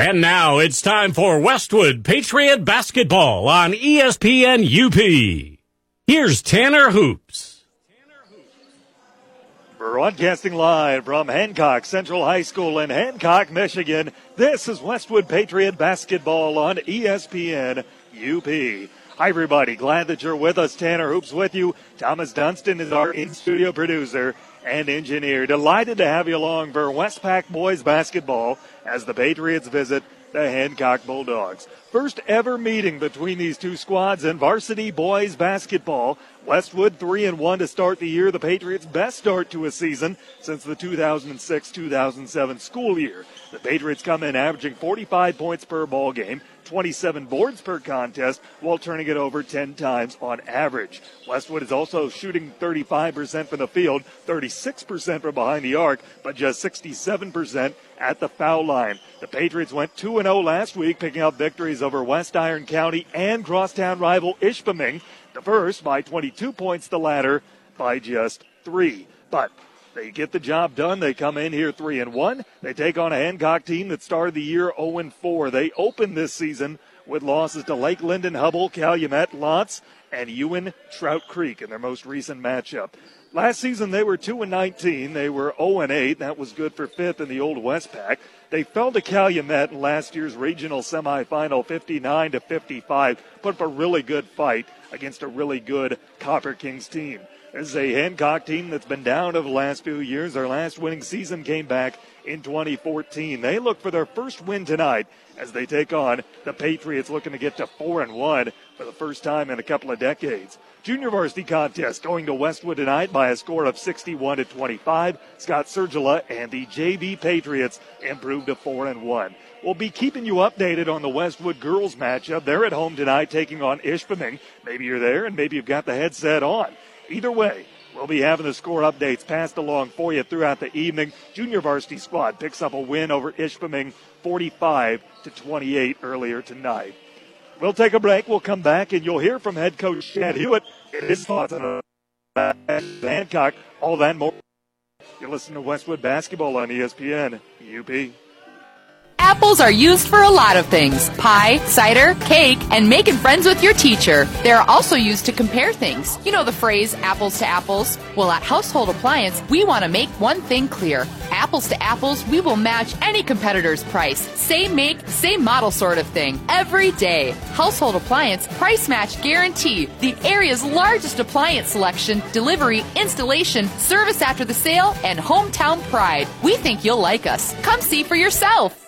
And now it's time for Westwood Patriot Basketball on ESPN UP. Here's Tanner Hoops. Broadcasting live from Hancock Central High School in Hancock, Michigan. This is Westwood Patriot Basketball on ESPN UP. Hi, everybody. Glad that you're with us. Tanner Hoops with you. Thomas Dunston is our in studio producer and engineer. Delighted to have you along for Westpac boys basketball as the Patriots visit the Hancock Bulldogs. First ever meeting between these two squads in varsity boys basketball. Westwood 3 and 1 to start the year, the Patriots' best start to a season since the 2006-2007 school year. The Patriots come in averaging 45 points per ball game, 27 boards per contest while turning it over 10 times on average. Westwood is also shooting 35% from the field, 36% from behind the arc, but just 67% at the foul line. The Patriots went 2 0 last week, picking up victories over West Iron County and crosstown rival Ishpeming. The first by 22 points, the latter by just three. But they get the job done. They come in here three and one. They take on a Hancock team that started the year 0 and 4. They opened this season with losses to Lake Linden, Hubbell, Calumet, L'Anse, and Ewen Trout Creek in their most recent matchup. Last season they were 2 and 19. They were 0 and 8. That was good for fifth in the old Westpac. They fell to Calumet in last year's regional semifinal 59 to 55. Put up a really good fight against a really good Copper Kings team. This is a Hancock team that's been down over the last few years. Their last winning season came back in 2014. They look for their first win tonight as they take on the Patriots looking to get to 4 and 1 for the first time in a couple of decades. Junior varsity contest going to Westwood tonight by a score of 61 to 25. Scott Sergila and the JV Patriots improved to 4 and 1. We'll be keeping you updated on the Westwood girls matchup. They're at home tonight taking on Ishpeming. Maybe you're there and maybe you've got the headset on. Either way, we'll be having the score updates passed along for you throughout the evening. Junior varsity squad picks up a win over Ishpeming 45 to 28 earlier tonight. We'll take a break. We'll come back and you'll hear from head coach Chad Hewitt his thoughts on Hancock. All that more. You're listening to Westwood Basketball on ESPN UP. Apples are used for a lot of things pie, cider, cake, and making friends with your teacher. They're also used to compare things. You know the phrase apples to apples? Well, at Household Appliance, we want to make one thing clear. Apples to apples, we will match any competitor's price. Same make, same model sort of thing. Every day. Household Appliance, price match guarantee. The area's largest appliance selection, delivery, installation, service after the sale, and hometown pride. We think you'll like us. Come see for yourself.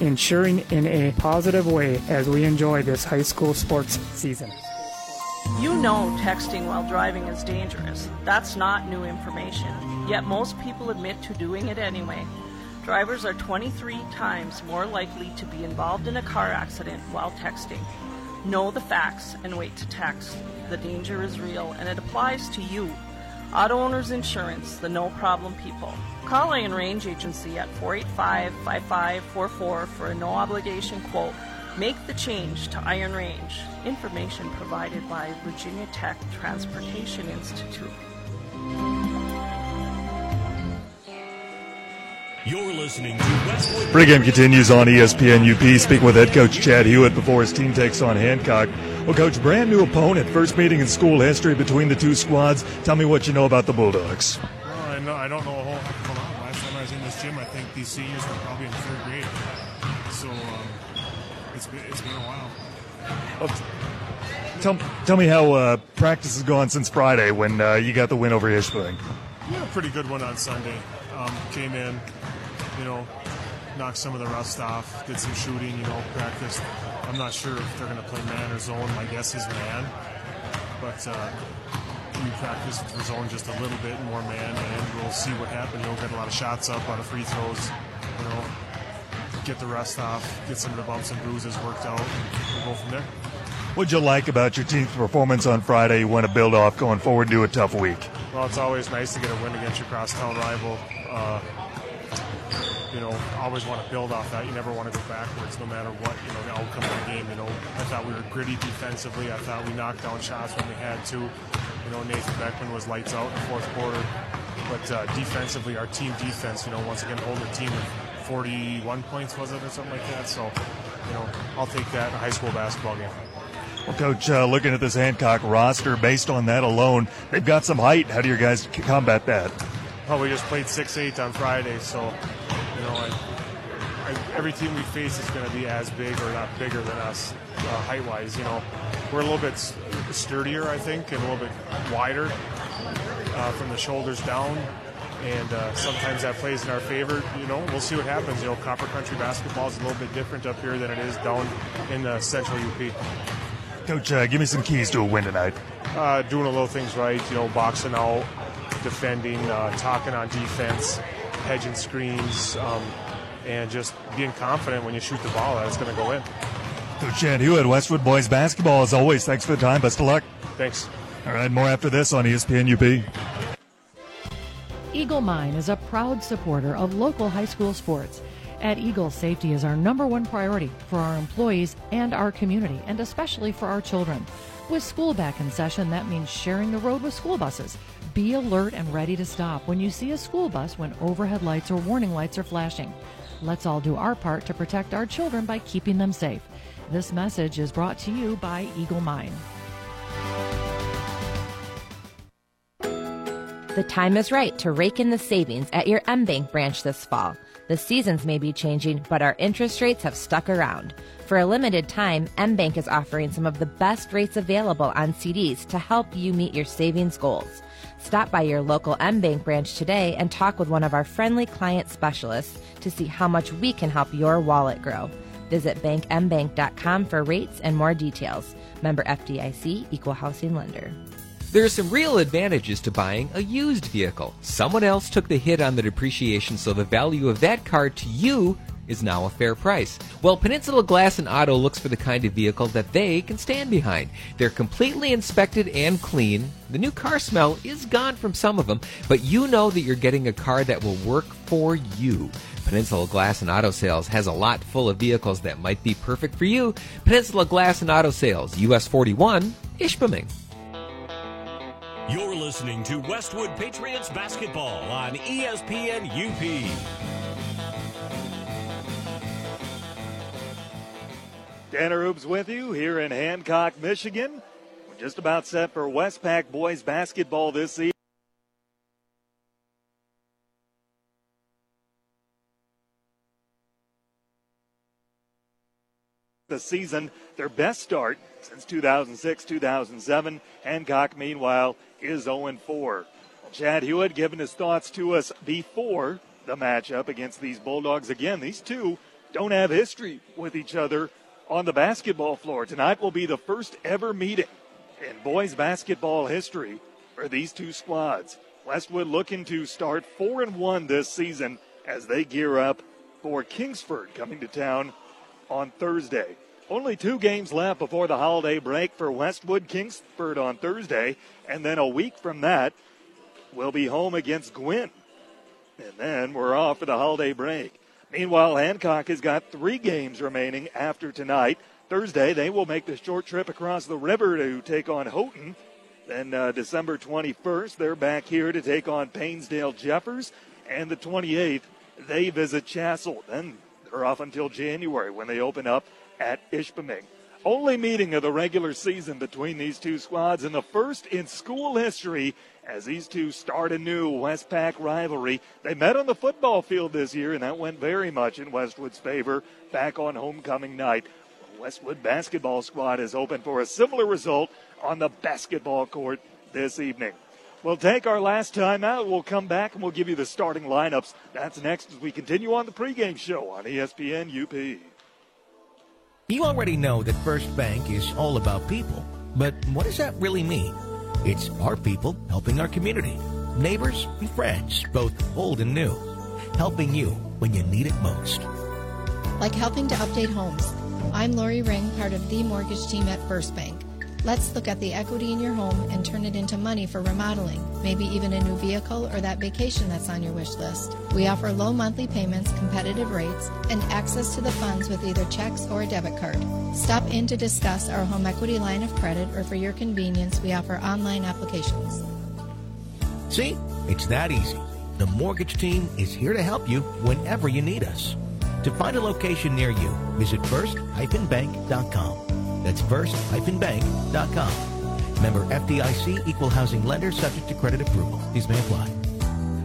in cheering in a positive way as we enjoy this high school sports season. You know texting while driving is dangerous. That's not new information. Yet most people admit to doing it anyway. Drivers are 23 times more likely to be involved in a car accident while texting. Know the facts and wait to text. The danger is real and it applies to you. Auto Owners Insurance, the no problem people. Call Iron Range Agency at 485 5544 for a no obligation quote. Make the change to Iron Range. Information provided by Virginia Tech Transportation Institute. You're listening to Westwood. Pregame continues on ESPN UP. Speaking with head coach Chad Hewitt before his team takes on Hancock. Well, coach, brand new opponent. First meeting in school history between the two squads. Tell me what you know about the Bulldogs. Well, I, know, I don't know a whole heck of a lot. Last time I was in this gym, I think these seniors were probably in third grade. So um, it's, been, it's been a while. Well, tell, tell me how uh, practice has gone since Friday when uh, you got the win over had a pretty good one on Sunday. Um, came in, you know, knocked some of the rust off, did some shooting, you know, practiced. I'm not sure if they're going to play man or zone. My guess is man. But uh, we practiced the zone just a little bit more man, and we'll see what happens. You'll get a lot of shots up, a lot of free throws, you know. get the rest off, get some of the bumps and bruises worked out, and we'll go from there. What'd you like about your team's performance on Friday? You want to build off going forward to a tough week. Well, it's always nice to get a win against your crosstown rival. Uh, you know, always want to build off that. You never want to go backwards, no matter what you know the outcome of the game. You know, I thought we were gritty defensively. I thought we knocked down shots when we had to. You know, Nathan Beckman was lights out in the fourth quarter, but uh, defensively, our team defense, you know, once again holding the team to 41 points was it or something like that. So, you know, I'll take that in a high school basketball game. Well, Coach, uh, looking at this Hancock roster, based on that alone, they've got some height. How do your guys combat that? Well, we just played six eight on Friday, so you know, I, I, every team we face is going to be as big or not bigger than us uh, height wise. You know, we're a little bit sturdier, I think, and a little bit wider uh, from the shoulders down. And uh, sometimes that plays in our favor. You know, we'll see what happens. You know, Copper Country basketball is a little bit different up here than it is down in the Central UP. Coach, uh, give me some keys to a win tonight. Uh, doing a little things right. You know, boxing out, defending, uh, talking on defense, hedging screens, um, and just being confident when you shoot the ball that it's going to go in. Coach Chad Hewitt, Westwood Boys Basketball, as always. Thanks for the time. Best of luck. Thanks. All right, more after this on ESPN UP. Eagle Mine is a proud supporter of local high school sports. At Eagle, safety is our number one priority for our employees and our community, and especially for our children. With school back in session, that means sharing the road with school buses. Be alert and ready to stop when you see a school bus when overhead lights or warning lights are flashing. Let's all do our part to protect our children by keeping them safe. This message is brought to you by Eagle Mine. The time is right to rake in the savings at your MBank branch this fall. The seasons may be changing, but our interest rates have stuck around. For a limited time, MBank is offering some of the best rates available on CDs to help you meet your savings goals. Stop by your local MBank branch today and talk with one of our friendly client specialists to see how much we can help your wallet grow. Visit bankmbank.com for rates and more details. Member FDIC, Equal Housing Lender. There are some real advantages to buying a used vehicle. Someone else took the hit on the depreciation, so the value of that car to you is now a fair price. Well, Peninsula Glass and Auto looks for the kind of vehicle that they can stand behind. They're completely inspected and clean. The new car smell is gone from some of them, but you know that you're getting a car that will work for you. Peninsula Glass and Auto Sales has a lot full of vehicles that might be perfect for you. Peninsula Glass and Auto Sales, US 41, Ishpeming. You're listening to Westwood Patriots basketball on ESPN UP. Tanner Hoops with you here in Hancock, Michigan. We're just about set for Westpac boys basketball this season. The season, their best start since 2006 2007. Hancock, meanwhile, is 0 4. Chad Hewitt giving his thoughts to us before the matchup against these Bulldogs. Again, these two don't have history with each other on the basketball floor. Tonight will be the first ever meeting in boys basketball history for these two squads. Westwood looking to start 4 and 1 this season as they gear up for Kingsford coming to town on Thursday. Only two games left before the holiday break for Westwood Kingsford on Thursday, and then a week from that, we'll be home against Gwinn. And then we're off for the holiday break. Meanwhile, Hancock has got three games remaining after tonight. Thursday, they will make the short trip across the river to take on Houghton. Then uh, December 21st, they're back here to take on Painesdale Jeffers. And the 28th, they visit Chassell. Then they're off until January when they open up at Ishpeming. Only meeting of the regular season between these two squads and the first in school history as these two start a new Westpac rivalry. They met on the football field this year, and that went very much in Westwood's favor back on homecoming night. Westwood basketball squad is open for a similar result on the basketball court this evening. We'll take our last time out. We'll come back and we'll give you the starting lineups. That's next as we continue on the pregame show on ESPN UP. You already know that First Bank is all about people, but what does that really mean? It's our people helping our community, neighbors and friends, both old and new, helping you when you need it most. like helping to update homes. I'm Lori Ring, part of the mortgage team at First Bank. Let's look at the equity in your home and turn it into money for remodeling, maybe even a new vehicle or that vacation that's on your wish list. We offer low monthly payments, competitive rates, and access to the funds with either checks or a debit card. Stop in to discuss our home equity line of credit, or for your convenience, we offer online applications. See, it's that easy. The mortgage team is here to help you whenever you need us. To find a location near you, visit first-bank.com. That's first-bank.com. Member FDIC equal housing lender subject to credit approval. These may apply.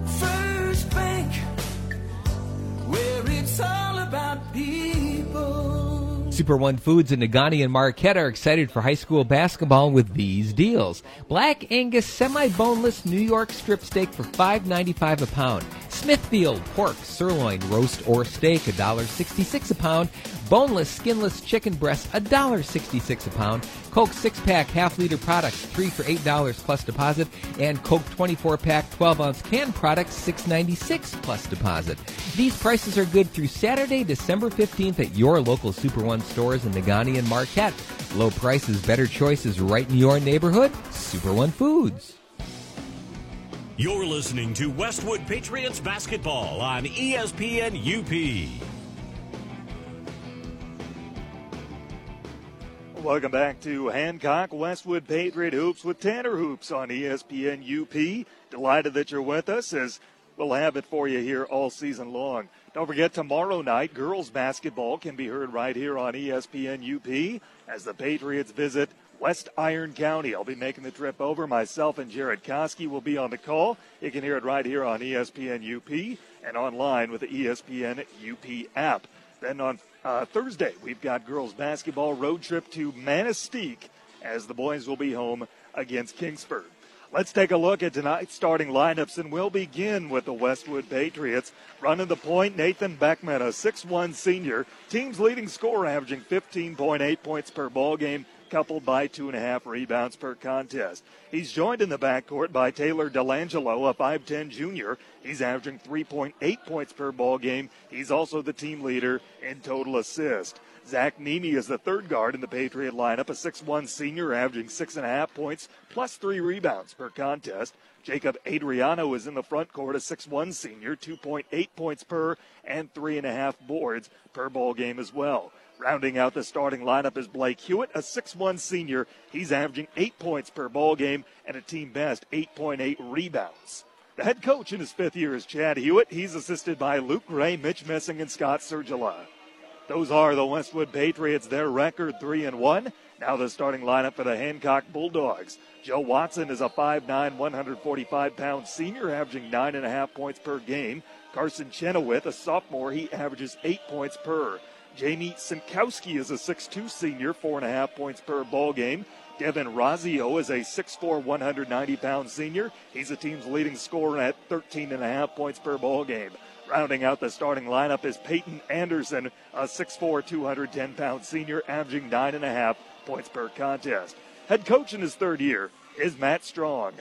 First Bank, where it's all about people. Super One Foods and Negaunee and Marquette are excited for high school basketball with these deals. Black Angus semi-boneless New York strip steak for $5.95 a pound. Smithfield pork, sirloin, roast or steak $1.66 a pound. Boneless, skinless chicken breast $1.66 a pound. Coke 6-pack half-liter products 3 for $8 plus deposit. And Coke 24-pack 12-ounce can products $6.96 plus deposit. These prices are good through Saturday, December 15th at your local Super One stores in Negaunee and Marquette. Low prices, better choices right in your neighborhood. Super One Foods. You're listening to Westwood Patriots basketball on ESPN UP. Welcome back to Hancock Westwood Patriot Hoops with Tanner Hoops on ESPN UP. Delighted that you're with us as we'll have it for you here all season long. Don't forget tomorrow night, girls basketball can be heard right here on ESPN UP as the Patriots visit West Iron County. I'll be making the trip over. Myself and Jared Koski will be on the call. You can hear it right here on ESPN UP and online with the ESPN UP app. Then on uh, Thursday, we've got girls basketball road trip to Manistique as the boys will be home against Kingsford. Let's take a look at tonight's starting lineups, and we'll begin with the Westwood Patriots. Running the point, Nathan Beckman, a 6'1 senior, team's leading scorer, averaging 15.8 points per ball game, coupled by two and a half rebounds per contest. He's joined in the backcourt by Taylor Delangelo, a 5'10 junior. He's averaging 3.8 points per ball game. He's also the team leader in total assist. Zach Nemi is the third guard in the Patriot lineup, a 6'1 senior, averaging six and a half points plus three rebounds per contest. Jacob Adriano is in the front court, a 6'1 senior, 2.8 points per and three and a half boards per ball game as well. Rounding out the starting lineup is Blake Hewitt, a 6'1 senior. He's averaging eight points per ball game and a team best 8.8 rebounds. The head coach in his fifth year is Chad Hewitt. He's assisted by Luke Gray, Mitch Messing, and Scott Sergila. Those are the Westwood Patriots. Their record three and one. Now the starting lineup for the Hancock Bulldogs. Joe Watson is a 5'9", 145 pound senior, averaging nine and a half points per game. Carson Chenoweth, a sophomore, he averages eight points per. Jamie Sinkowski is a 6'2 senior, four and a half points per ball game. Devin Rossio is a 6'4", 190 pound senior. He's the team's leading scorer at 13 and a half points per ball game. Rounding out the starting lineup is Peyton Anderson, a 6'4", 210 pound senior, averaging nine and a half points per contest. Head coach in his third year is Matt Strong.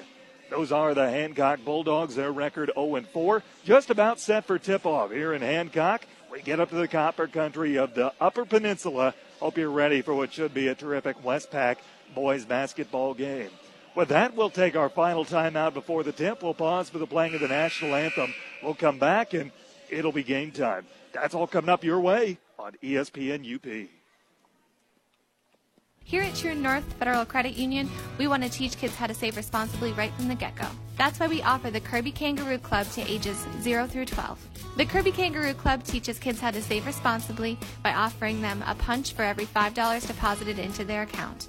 Those are the Hancock Bulldogs. Their record 0 4. Just about set for tip off here in Hancock. We get up to the copper country of the Upper Peninsula. Hope you're ready for what should be a terrific Westpac boys basketball game. With that, we'll take our final timeout before the tip. We'll pause for the playing of the national anthem. We'll come back and it'll be game time. That's all coming up your way on ESPN UP. Here at True North Federal Credit Union, we want to teach kids how to save responsibly right from the get go. That's why we offer the Kirby Kangaroo Club to ages 0 through 12. The Kirby Kangaroo Club teaches kids how to save responsibly by offering them a punch for every $5 deposited into their account.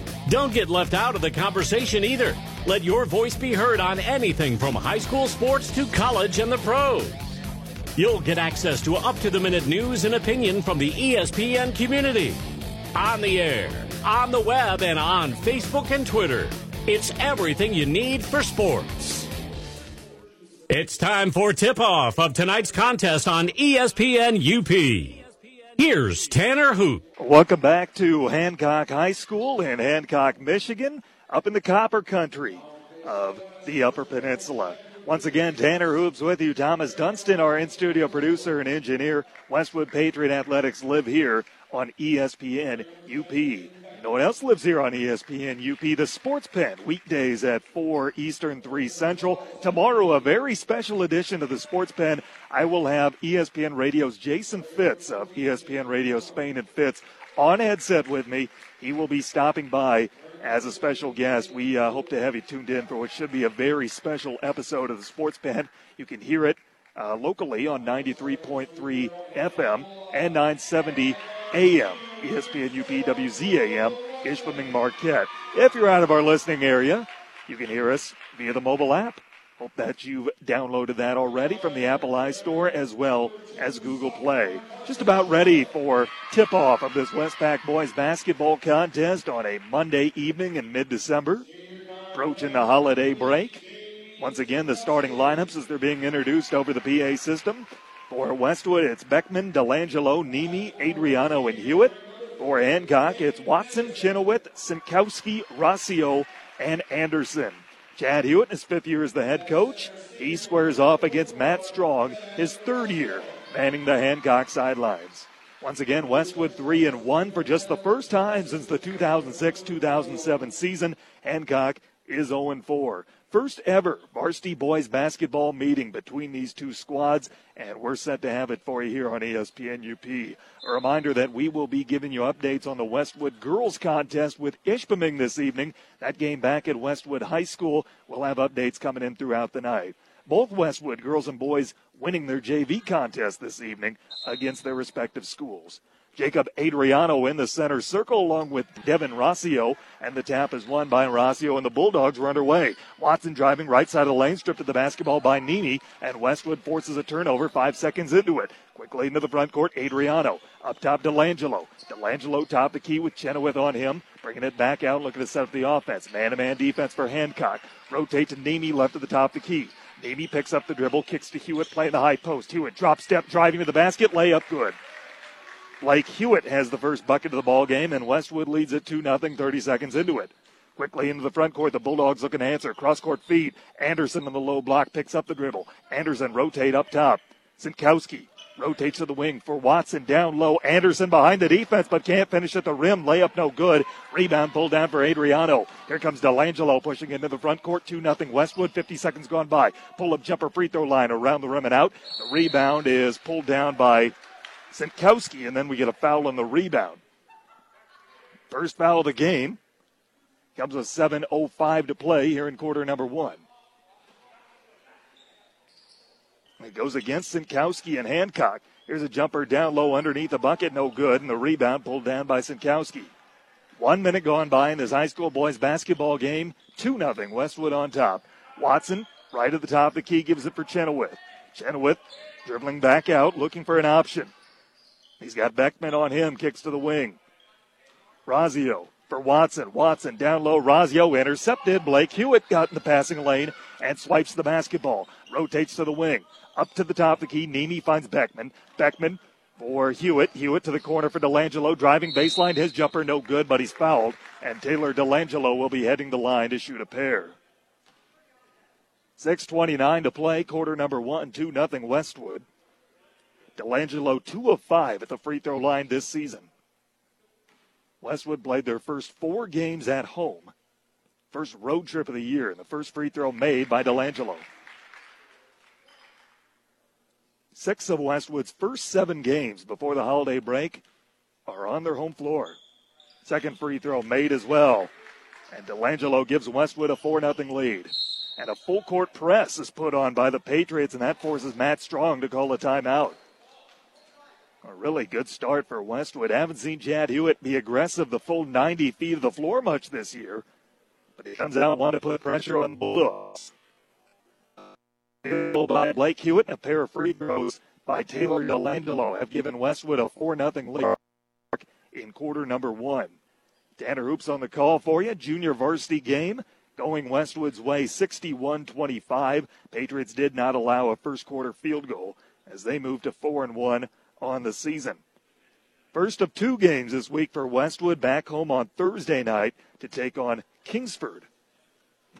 Don't get left out of the conversation either. Let your voice be heard on anything from high school sports to college and the pros. You'll get access to up to the minute news and opinion from the ESPN community. On the air, on the web, and on Facebook and Twitter. It's everything you need for sports. It's time for tip off of tonight's contest on ESPN UP. Here's Tanner Hoops. Welcome back to Hancock High School in Hancock, Michigan, up in the copper country of the Upper Peninsula. Once again, Tanner Hoops with you. Thomas Dunston, our in studio producer and engineer. Westwood Patriot Athletics live here on ESPN UP. No one else lives here on ESPN UP. The Sports Pen, weekdays at 4 Eastern, 3 Central. Tomorrow, a very special edition of the Sports Pen. I will have ESPN Radio's Jason Fitz of ESPN Radio Spain and Fitz on headset with me. He will be stopping by as a special guest. We uh, hope to have you tuned in for what should be a very special episode of the Sports Pen. You can hear it uh, locally on 93.3 FM and 970 AM. ESPN UP WZAM, Ishpeming Marquette. If you're out of our listening area, you can hear us via the mobile app. Hope that you've downloaded that already from the Apple iStore as well as Google Play. Just about ready for tip off of this Westpac boys basketball contest on a Monday evening in mid December. Approaching the holiday break. Once again, the starting lineups as they're being introduced over the PA system. For Westwood, it's Beckman, Delangelo, Nemi, Adriano, and Hewitt. For Hancock, it's Watson, Chenoweth, Sinkowski, Rossio, and Anderson. Chad Hewitt, in his fifth year as the head coach, he squares off against Matt Strong, his third year manning the Hancock sidelines. Once again, Westwood 3 and 1 for just the first time since the 2006 2007 season. Hancock is 0 4. First ever varsity boys basketball meeting between these two squads, and we're set to have it for you here on ESPN UP. A reminder that we will be giving you updates on the Westwood girls contest with Ishpeming this evening. That game back at Westwood High School. We'll have updates coming in throughout the night. Both Westwood girls and boys winning their JV contest this evening against their respective schools. Jacob Adriano in the center circle along with Devin Rossio, and the tap is won by Rossio, and the Bulldogs are underway. Watson driving right side of the lane, stripped of the basketball by Nemi, and Westwood forces a turnover five seconds into it. Quickly into the front court, Adriano. Up top, Delangelo. Delangelo top the key with Chenoweth on him, bringing it back out, looking to set up the offense. Man to man defense for Hancock. Rotate to Nemi left of the top of the key. Nemi picks up the dribble, kicks to Hewitt, playing the high post. Hewitt drop step, driving to the basket, layup good. Blake Hewitt has the first bucket of the ball game, and Westwood leads it 2 0, 30 seconds into it. Quickly into the front court, the Bulldogs looking to answer. Cross court feed. Anderson in the low block picks up the dribble. Anderson rotate up top. Sinkowski rotates to the wing for Watson down low. Anderson behind the defense, but can't finish at the rim. Layup no good. Rebound pulled down for Adriano. Here comes Delangelo pushing into the front court. 2 0 Westwood. 50 seconds gone by. Pull up jumper free throw line around the rim and out. The rebound is pulled down by Sinkowski, and then we get a foul on the rebound. First foul of the game. Comes with 7.05 to play here in quarter number one. It goes against Sinkowski and Hancock. Here's a jumper down low underneath the bucket, no good, and the rebound pulled down by Sinkowski. One minute gone by in this high school boys basketball game. 2 0 Westwood on top. Watson, right at the top of the key, gives it for Chenoweth. Chenoweth dribbling back out, looking for an option. He's got Beckman on him, kicks to the wing. Rossio for Watson. Watson down low. Rossio intercepted. Blake Hewitt got in the passing lane and swipes the basketball. Rotates to the wing. Up to the top of the key. Nemi finds Beckman. Beckman for Hewitt. Hewitt to the corner for Delangelo. Driving baseline. His jumper no good, but he's fouled. And Taylor Delangelo will be heading the line to shoot a pair. 6.29 to play. Quarter number one. 2 nothing Westwood. Delangelo 2 of 5 at the free throw line this season. Westwood played their first four games at home. First road trip of the year, and the first free throw made by Delangelo. Six of Westwood's first seven games before the holiday break are on their home floor. Second free throw made as well. And Delangelo gives Westwood a 4 0 lead. And a full court press is put on by the Patriots, and that forces Matt Strong to call a timeout. A really good start for Westwood. Haven't seen Chad Hewitt be aggressive the full 90 feet of the floor much this year, but he comes out and want to put pressure on the Bulldogs. By Blake Hewitt and a pair of free throws by Taylor Delangelo have given Westwood a 4 0 lead in quarter number one. Tanner Hoops on the call for you. Junior varsity game going Westwood's way 61 25. Patriots did not allow a first quarter field goal as they moved to 4 and 1 on the season. First of two games this week for Westwood back home on Thursday night to take on Kingsford.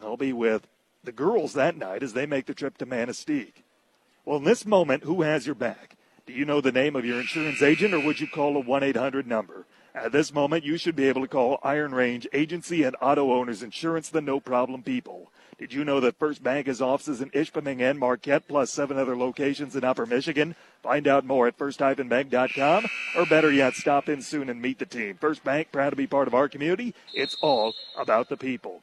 I'll be with the girls that night as they make the trip to Manistique. Well, in this moment, who has your back? Do you know the name of your insurance agent or would you call a 1 800 number? At this moment, you should be able to call Iron Range Agency and Auto Owners Insurance, the no problem people. Did you know that First Bank has offices in Ishpeming and Marquette, plus seven other locations in Upper Michigan? Find out more at first-bank.com, or better yet, stop in soon and meet the team. First Bank, proud to be part of our community. It's all about the people.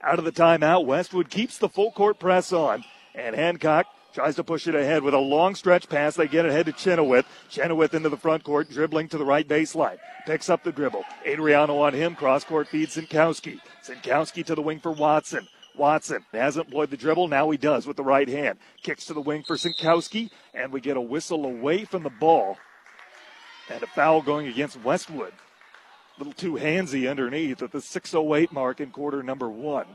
Out of the timeout, Westwood keeps the full court press on, and Hancock Tries to push it ahead with a long stretch pass. They get ahead to Chenoweth. Chenoweth into the front court, dribbling to the right baseline. Picks up the dribble. Adriano on him. Cross court feeds Sinkowski. Sinkowski to the wing for Watson. Watson hasn't employed the dribble. Now he does with the right hand. Kicks to the wing for Sinkowski. And we get a whistle away from the ball. And a foul going against Westwood. A little too handsy underneath at the 6.08 mark in quarter number one.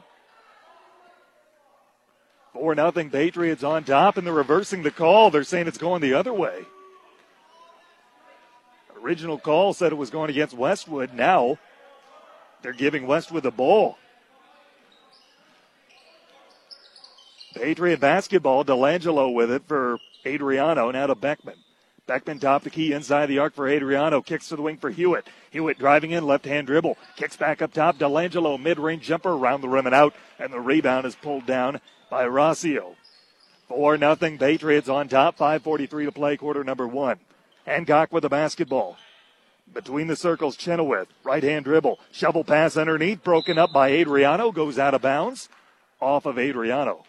4 nothing Patriots on top, and they're reversing the call. They're saying it's going the other way. Original call said it was going against Westwood. Now they're giving Westwood the ball. Patriot basketball, Delangelo with it for Adriano. Now to Beckman. Beckman top the key inside the arc for Adriano. Kicks to the wing for Hewitt. Hewitt driving in, left hand dribble. Kicks back up top. Delangelo mid range jumper around the rim and out. And the rebound is pulled down by Rossio. 4 nothing Patriots on top. 5.43 to play, quarter number one. Hancock with the basketball. Between the circles, Chenoweth. Right hand dribble. Shovel pass underneath. Broken up by Adriano. Goes out of bounds. Off of Adriano.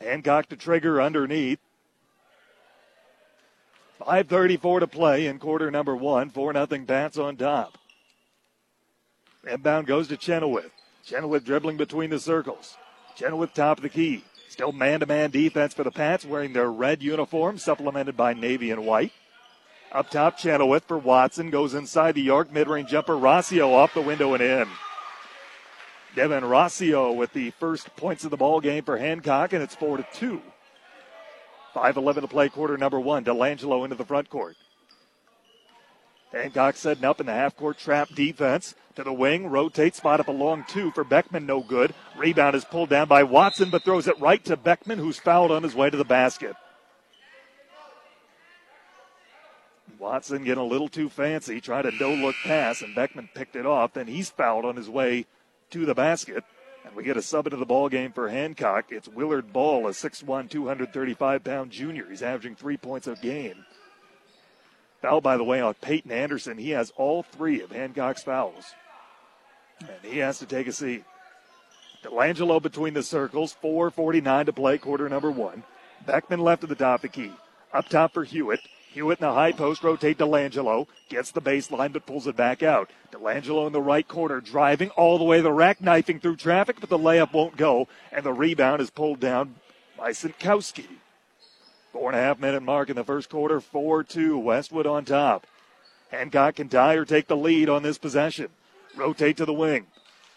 Hancock to trigger underneath. 5.34 to play in quarter number one. 4 nothing Pats on top. Inbound goes to Chenoweth. Chenoweth dribbling between the circles. Chenoweth top of the key. Still man to man defense for the Pats wearing their red uniform, supplemented by navy and white. Up top, Chenoweth for Watson goes inside the arc. Mid range jumper, Rossio off the window and in. Devin Rossio with the first points of the ball game for Hancock, and it's 4 to 2. 5-11 to play quarter number one. Delangelo into the front court. Hancock setting up in the half court trap defense to the wing, rotates, spot up a long two for Beckman, no good. Rebound is pulled down by Watson, but throws it right to Beckman, who's fouled on his way to the basket. Watson getting a little too fancy, tried a no look pass, and Beckman picked it off. Then he's fouled on his way to the basket. And we get a sub into the ball game for Hancock. It's Willard Ball, a 6'1, 235 pound junior. He's averaging three points a game. Foul, by the way, on Peyton Anderson. He has all three of Hancock's fouls. And he has to take a seat. Delangelo between the circles, 4.49 to play, quarter number one. Beckman left at the top of the key. Up top for Hewitt. Hewitt in the high post, rotate Delangelo. Gets the baseline, but pulls it back out. Delangelo in the right corner, driving all the way to the rack, knifing through traffic, but the layup won't go, and the rebound is pulled down by Sinkowski. Four and a half minute mark in the first quarter, 4 2. Westwood on top. Hancock tie or take the lead on this possession. Rotate to the wing.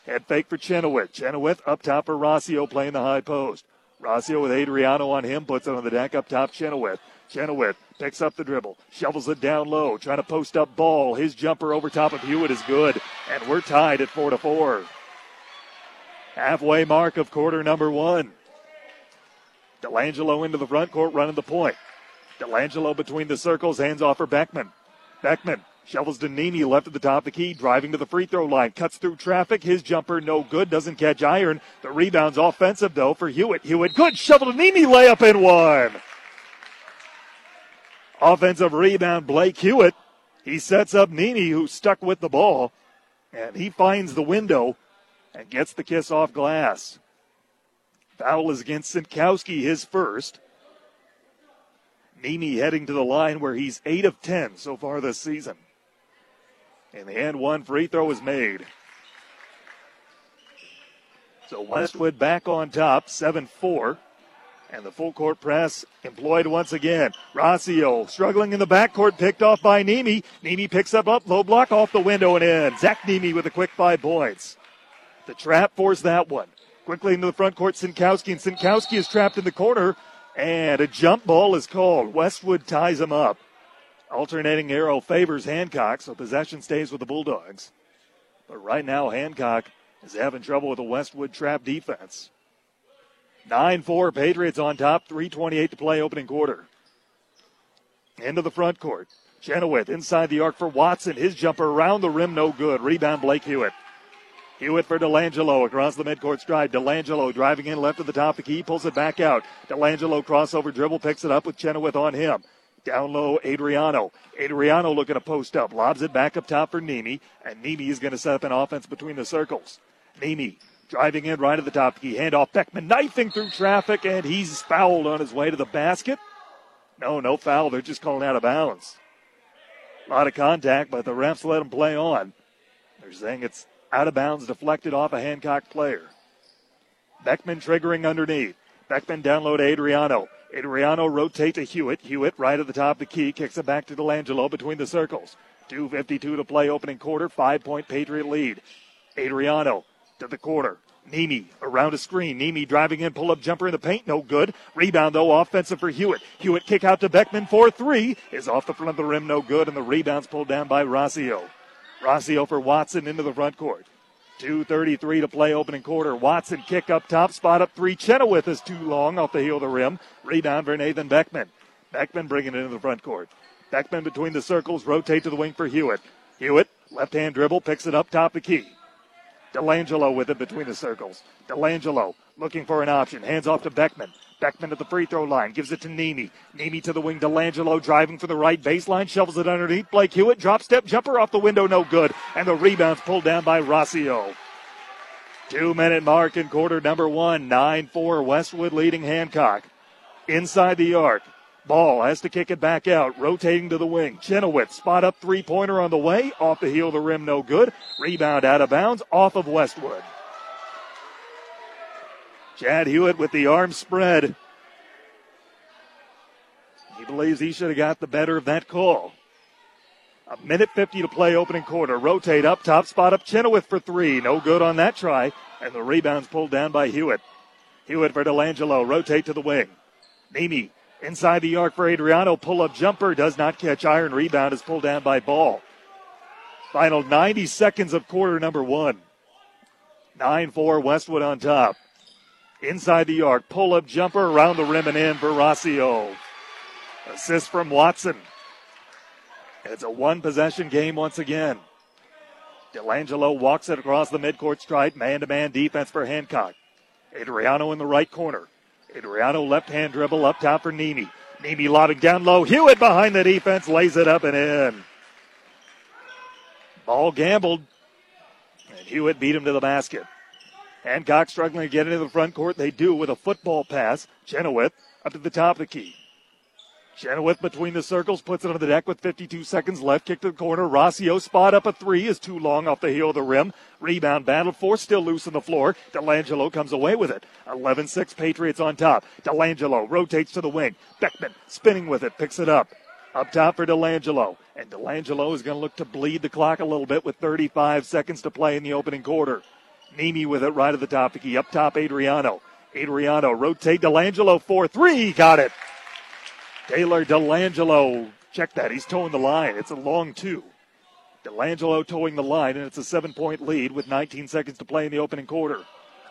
Head fake for Chenoweth. Chenoweth up top for Rossio playing the high post. Rossio with Adriano on him, puts it on the deck up top. Chenoweth. Chenoweth picks up the dribble, shovels it down low, trying to post up ball. His jumper over top of Hewitt is good, and we're tied at four to four. Halfway mark of quarter number one. Delangelo into the front court, running the point. Delangelo between the circles, hands off for Beckman. Beckman Shovels to Nemi left at the top of the key, driving to the free throw line, cuts through traffic. His jumper no good, doesn't catch iron. The rebound's offensive though for Hewitt. Hewitt good, shovel to Nemi, layup in one. Offensive rebound, Blake Hewitt. He sets up Nemi, who's stuck with the ball, and he finds the window and gets the kiss off glass. Foul is against Sinkowski, his first. Nemi heading to the line where he's 8 of 10 so far this season. And the end one free throw is made. So Westwood back on top, 7 4. And the full court press employed once again. Rossio struggling in the backcourt, picked off by Nemi. Nemi picks up up, low block off the window and in. Zach Nemi with a quick five points. The trap forced that one. Quickly into the front court, Sinkowski, and Sinkowski is trapped in the corner, and a jump ball is called. Westwood ties him up. Alternating arrow favors Hancock, so possession stays with the Bulldogs. But right now, Hancock is having trouble with the Westwood trap defense. 9 4 Patriots on top, 3.28 to play, opening quarter. Into the front court. Chenoweth inside the arc for Watson. His jumper around the rim, no good. Rebound, Blake Hewitt. Hewitt for Delangelo across the midcourt stride. Delangelo driving in left of the top of the key, pulls it back out. Delangelo crossover dribble, picks it up with Chenoweth on him. Down low, Adriano. Adriano looking to post up, lobs it back up top for Nemi, and Nemi is going to set up an offense between the circles. Nemi driving in right at the top key, handoff Beckman knifing through traffic, and he's fouled on his way to the basket. No, no foul. They're just calling out of bounds. A lot of contact, but the refs let him play on. They're saying it's out of bounds, deflected off a Hancock player. Beckman triggering underneath. Beckman down low to Adriano. Adriano rotate to Hewitt. Hewitt right at the top of the key, kicks it back to Delangelo between the circles. 2.52 to play opening quarter, five point Patriot lead. Adriano to the quarter. Nemi around a screen. Nemi driving in, pull up jumper in the paint, no good. Rebound though, offensive for Hewitt. Hewitt kick out to Beckman for three is off the front of the rim, no good, and the rebound's pulled down by Rossio. Rossio for Watson into the front court. 2.33 to play opening quarter. Watson kick up top, spot up three. Chenoweth is too long off the heel of the rim. Rebound for Nathan Beckman. Beckman bringing it into the front court. Beckman between the circles, rotate to the wing for Hewitt. Hewitt, left hand dribble, picks it up top the key. Delangelo with it between the circles. Delangelo looking for an option. Hands off to Beckman. Beckman at the free throw line. Gives it to Nemi. Nemi to the wing. Delangelo driving for the right baseline. Shovels it underneath. Blake Hewitt. Drop step jumper off the window. No good. And the rebound's pulled down by Rossio. Two minute mark in quarter number one. 9 4 Westwood leading Hancock. Inside the arc. Ball has to kick it back out, rotating to the wing. Chenoweth, spot up three pointer on the way, off the heel of the rim, no good. Rebound out of bounds, off of Westwood. Chad Hewitt with the arm spread. He believes he should have got the better of that call. A minute 50 to play opening quarter. Rotate up, top spot up Chenoweth for three. No good on that try. And the rebound's pulled down by Hewitt. Hewitt for Delangelo. Rotate to the wing. Nemi inside the arc for Adriano. Pull up jumper. Does not catch iron. Rebound is pulled down by Ball. Final 90 seconds of quarter number one. 9 4 Westwood on top. Inside the arc, pull up jumper around the rim and in for Rossio. Assist from Watson. It's a one possession game once again. Delangelo walks it across the midcourt stripe, man to man defense for Hancock. Adriano in the right corner. Adriano left hand dribble up top for Nemi. Nemi lobbing down low. Hewitt behind the defense, lays it up and in. Ball gambled, and Hewitt beat him to the basket. Hancock struggling to get into the front court. They do with a football pass. Chenoweth up to the top of the key. Chenoweth between the circles puts it on the deck with 52 seconds left. Kick to the corner. Rossio spot up a three is too long off the heel of the rim. Rebound battle for still loose on the floor. Delangelo comes away with it. 11-6 Patriots on top. Delangelo rotates to the wing. Beckman spinning with it, picks it up. Up top for Delangelo. And Delangelo is going to look to bleed the clock a little bit with 35 seconds to play in the opening quarter. Nemi with it right at the top key. Up top, Adriano. Adriano rotate Delangelo 4 3. Got it. Taylor Delangelo. Check that. He's towing the line. It's a long two. Delangelo towing the line, and it's a seven point lead with 19 seconds to play in the opening quarter.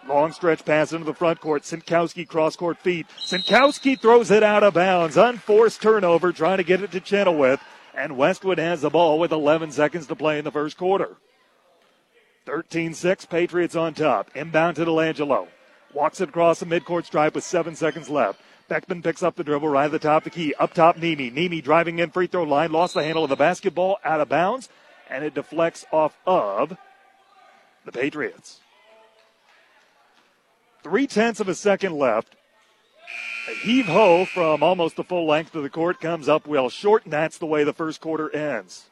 Long stretch pass into the front court. Sinkowski cross court feed. Sinkowski throws it out of bounds. Unforced turnover, trying to get it to Chenoweth. And Westwood has the ball with 11 seconds to play in the first quarter. 13 6, Patriots on top. Inbound to Delangelo. Walks it across the midcourt stripe with seven seconds left. Beckman picks up the dribble right at the top of the key. Up top, Nemi. Nemi driving in free throw line. Lost the handle of the basketball out of bounds. And it deflects off of the Patriots. Three tenths of a second left. A heave ho from almost the full length of the court comes up well short, and that's the way the first quarter ends.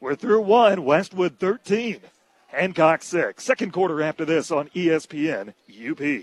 We're through one, Westwood 13, Hancock 6. Second quarter after this on ESPN UP.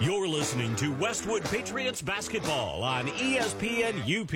You're listening to Westwood Patriots basketball on ESPN UP.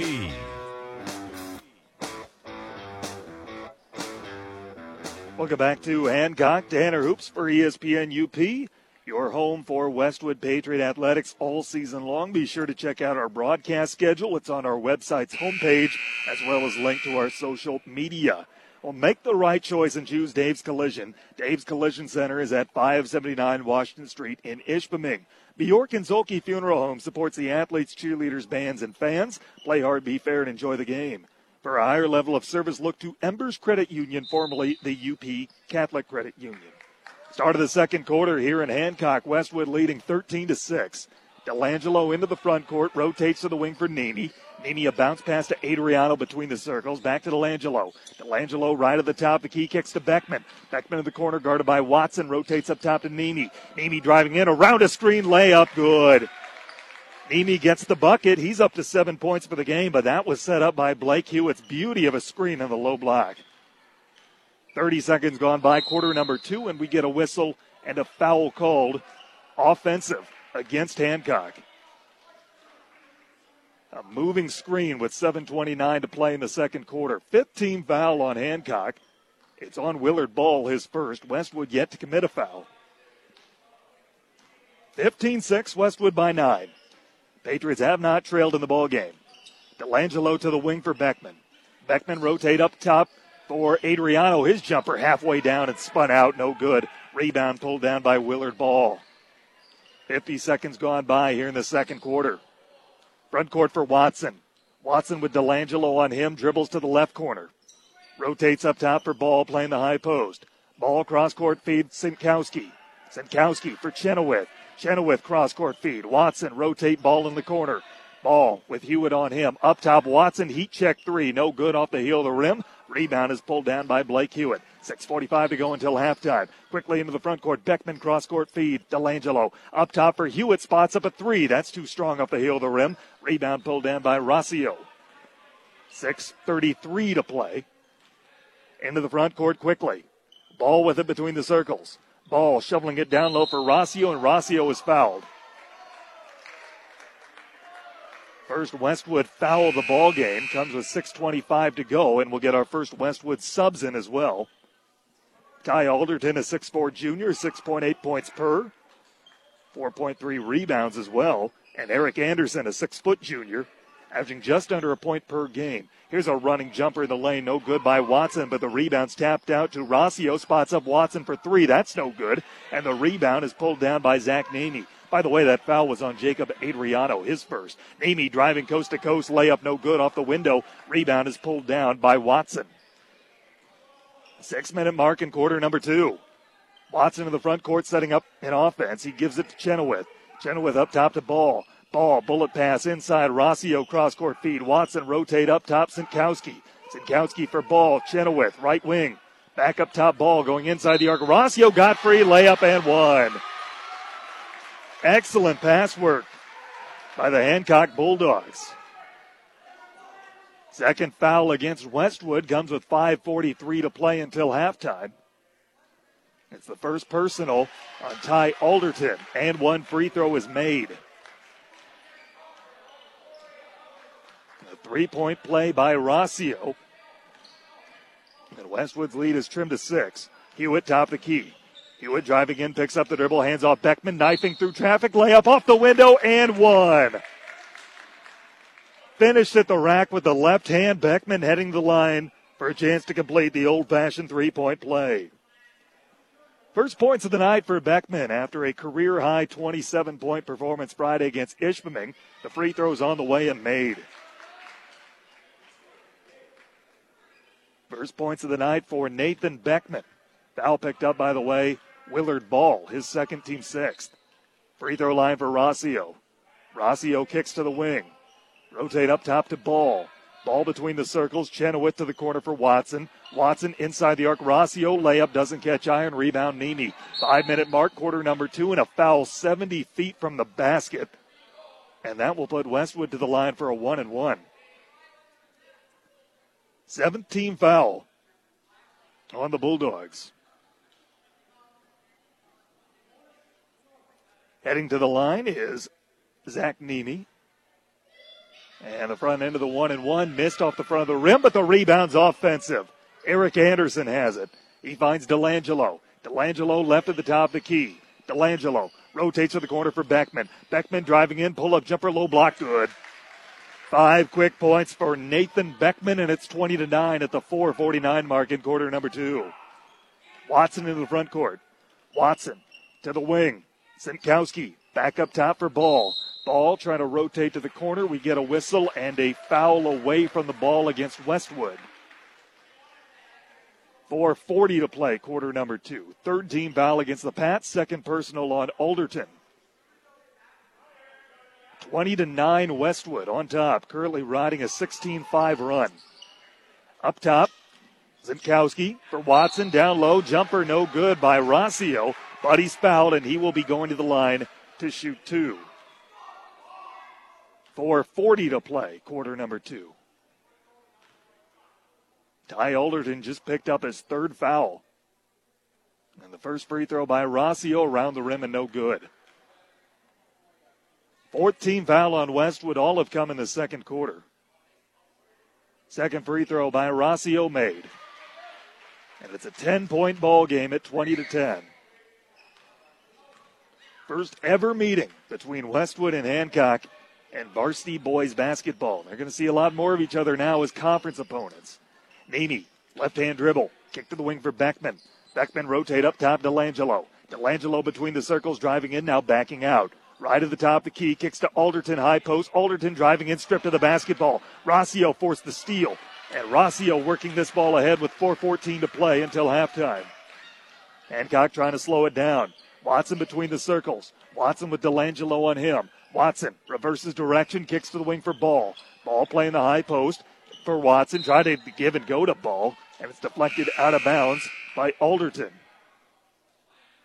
Welcome back to Hancock. Tanner Hoops for ESPN UP. Your home for Westwood Patriot Athletics all season long. Be sure to check out our broadcast schedule. It's on our website's homepage as well as linked to our social media. Well, make the right choice and choose Dave's Collision. Dave's Collision Center is at 579 Washington Street in Ishpeming. Bjork and Zhulkie Funeral Home supports the athletes, cheerleaders, bands, and fans. Play hard, be fair, and enjoy the game. For a higher level of service, look to Embers Credit Union, formerly the UP Catholic Credit Union. Start of the second quarter here in Hancock, Westwood leading 13 to 6. Delangelo into the front court, rotates to the wing for Nemi. Nemi a bounce pass to Adriano between the circles, back to Delangelo. Delangelo right at the top, the key kicks to Beckman. Beckman in the corner, guarded by Watson, rotates up top to Nemi. Nemi driving in, around a screen, layup, good. Nemi gets the bucket. He's up to seven points for the game, but that was set up by Blake Hewitt's beauty of a screen in the low block. 30 seconds gone by, quarter number two, and we get a whistle and a foul called offensive against Hancock. A moving screen with 7.29 to play in the second quarter. 15 foul on Hancock. It's on Willard Ball, his first. Westwood yet to commit a foul. 15 6, Westwood by nine. Patriots have not trailed in the ball game. Delangelo to the wing for Beckman. Beckman rotate up top for Adriano. His jumper halfway down and spun out. No good. Rebound pulled down by Willard Ball. 50 seconds gone by here in the second quarter. Front court for Watson. Watson with Delangelo on him. Dribbles to the left corner. Rotates up top for Ball playing the high post. Ball cross court feed Sinkowski. Sinkowski for Chenoweth. Chenoweth cross court feed. Watson rotate ball in the corner. Ball with Hewitt on him. Up top, Watson heat check three. No good off the heel of the rim. Rebound is pulled down by Blake Hewitt. 6.45 to go until halftime. Quickly into the front court. Beckman cross court feed. Delangelo up top for Hewitt. Spots up a three. That's too strong off the heel of the rim. Rebound pulled down by Rossio. 6.33 to play. Into the front court quickly. Ball with it between the circles. Ball shoveling it down low for Rossio, and Rossio is fouled. First Westwood foul of the ball game comes with 6:25 to go, and we'll get our first Westwood subs in as well. Ty Alderton, a 6'4 junior, 6.8 points per, 4.3 rebounds as well, and Eric Anderson, a six foot junior, averaging just under a point per game. Here's a running jumper in the lane, no good by Watson, but the rebound's tapped out to Rossio, oh, spots up Watson for three. That's no good, and the rebound is pulled down by Zach Nemi. By the way, that foul was on Jacob Adriano, his first. Nemi driving coast to coast, layup no good off the window. Rebound is pulled down by Watson. Six minute mark in quarter number two. Watson in the front court setting up an offense. He gives it to Chenoweth. Chenoweth up top to Ball. Ball, bullet pass inside. Rossio cross court feed. Watson rotate up top. Sinkowski. Sinkowski for Ball. Chenoweth, right wing. Back up top. Ball going inside the arc. Rossio got free. Layup and one. Excellent pass work by the Hancock Bulldogs. Second foul against Westwood comes with 5.43 to play until halftime. It's the first personal on Ty Alderton, and one free throw is made. A three point play by Rossio. And Westwood's lead is trimmed to six. Hewitt top the key. Hewitt driving in, picks up the dribble, hands off Beckman, knifing through traffic, layup off the window, and one. Finished at the rack with the left hand. Beckman heading the line for a chance to complete the old fashioned three point play. First points of the night for Beckman after a career high 27 point performance Friday against Ishpeming. The free throws on the way and made. First points of the night for Nathan Beckman. Foul picked up, by the way, Willard Ball, his second team sixth. Free throw line for Rossio. Rossio kicks to the wing. Rotate up top to Ball. Ball between the circles. Chenoweth to the corner for Watson. Watson inside the arc. Rossio layup doesn't catch iron. Rebound Nemi. Five minute mark, quarter number two, and a foul 70 feet from the basket. And that will put Westwood to the line for a one and one. 17 foul on the Bulldogs. Heading to the line is Zach Nemi. And the front end of the one and one missed off the front of the rim, but the rebound's offensive. Eric Anderson has it. He finds Delangelo. Delangelo left at the top of the key. Delangelo rotates to the corner for Beckman. Beckman driving in, pull up jumper, low block, good. Five quick points for Nathan Beckman, and it's 20 to 9 at the 449 mark in quarter number two. Watson into the front court. Watson to the wing. Sinkowski back up top for ball. Ball trying to rotate to the corner. We get a whistle and a foul away from the ball against Westwood. 4.40 to play, quarter number two. Third team foul against the Pats, second personal on Alderton. 20 to 9 Westwood on top, currently riding a 16 5 run. Up top, Sinkowski for Watson, down low, jumper no good by Rossio, but he's fouled and he will be going to the line to shoot two. 4.40 to play, quarter number two. Ty Alderton just picked up his third foul. And the first free throw by Rossio around the rim and no good. 14 foul on Westwood. All have come in the second quarter. Second free throw by Rossio made. And it's a 10 point ball game at 20 to 10. First ever meeting between Westwood and Hancock and varsity boys basketball. They're going to see a lot more of each other now as conference opponents. Nemi, left hand dribble, kick to the wing for Beckman. Beckman rotate up top, Delangelo. Delangelo between the circles, driving in, now backing out. Right at the top the key, kicks to Alderton, high post. Alderton driving in, stripped of the basketball. Rossio forced the steal. And Rossio working this ball ahead with 4.14 to play until halftime. Hancock trying to slow it down. Watson between the circles. Watson with Delangelo on him. Watson reverses direction, kicks to the wing for Ball. Ball playing the high post for Watson. Try to give and go to Ball, and it's deflected out of bounds by Alderton.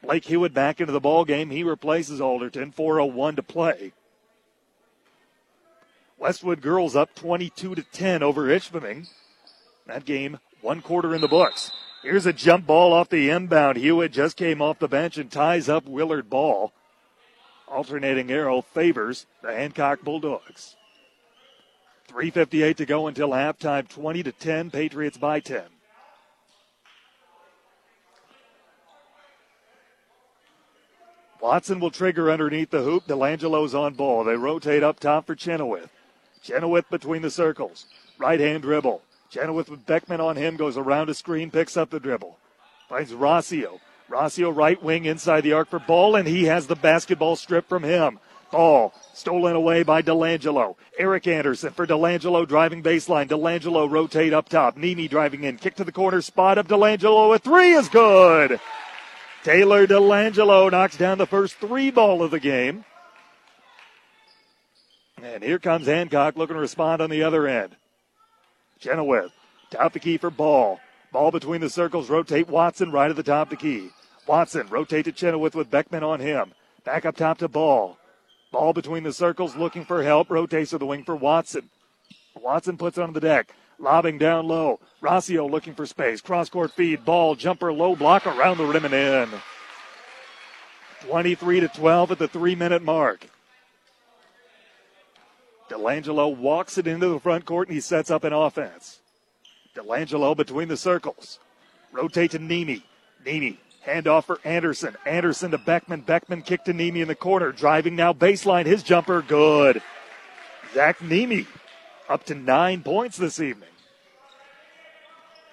Blake Hewitt back into the ball game. He replaces Alderton. 4:01 to play. Westwood girls up 22 to 10 over Ishpeming. That game one quarter in the books. Here's a jump ball off the inbound. Hewitt just came off the bench and ties up Willard Ball. Alternating arrow favors the Hancock Bulldogs. 3.58 to go until halftime. 20 to 10. Patriots by 10. Watson will trigger underneath the hoop. Delangelo's on ball. They rotate up top for Chenoweth. Chenoweth between the circles. Right hand dribble. Chenoweth with Beckman on him goes around a screen, picks up the dribble. Finds Rossio. Rossio right wing inside the arc for Ball, and he has the basketball stripped from him. Ball stolen away by Delangelo. Eric Anderson for Delangelo driving baseline. Delangelo rotate up top. Nemi driving in. Kick to the corner spot of Delangelo. A three is good. Taylor Delangelo knocks down the first three ball of the game. And here comes Hancock looking to respond on the other end. Chenoweth, top the key for Ball. Ball between the circles, rotate Watson right at the top of the key. Watson rotate to Chenoweth with Beckman on him. Back up top to Ball. Ball between the circles, looking for help. Rotates to the wing for Watson. Watson puts it on the deck. Lobbing down low. Rossio looking for space. Cross court feed. Ball, jumper, low block around the rim and in. 23 to 12 at the three minute mark. Delangelo walks it into the front court and he sets up an offense. Delangelo between the circles. Rotate to Nemi. Nemi Handoff for Anderson. Anderson to Beckman. Beckman kick to Nemi in the corner. Driving now baseline. His jumper good. Zach Nemi up to nine points this evening.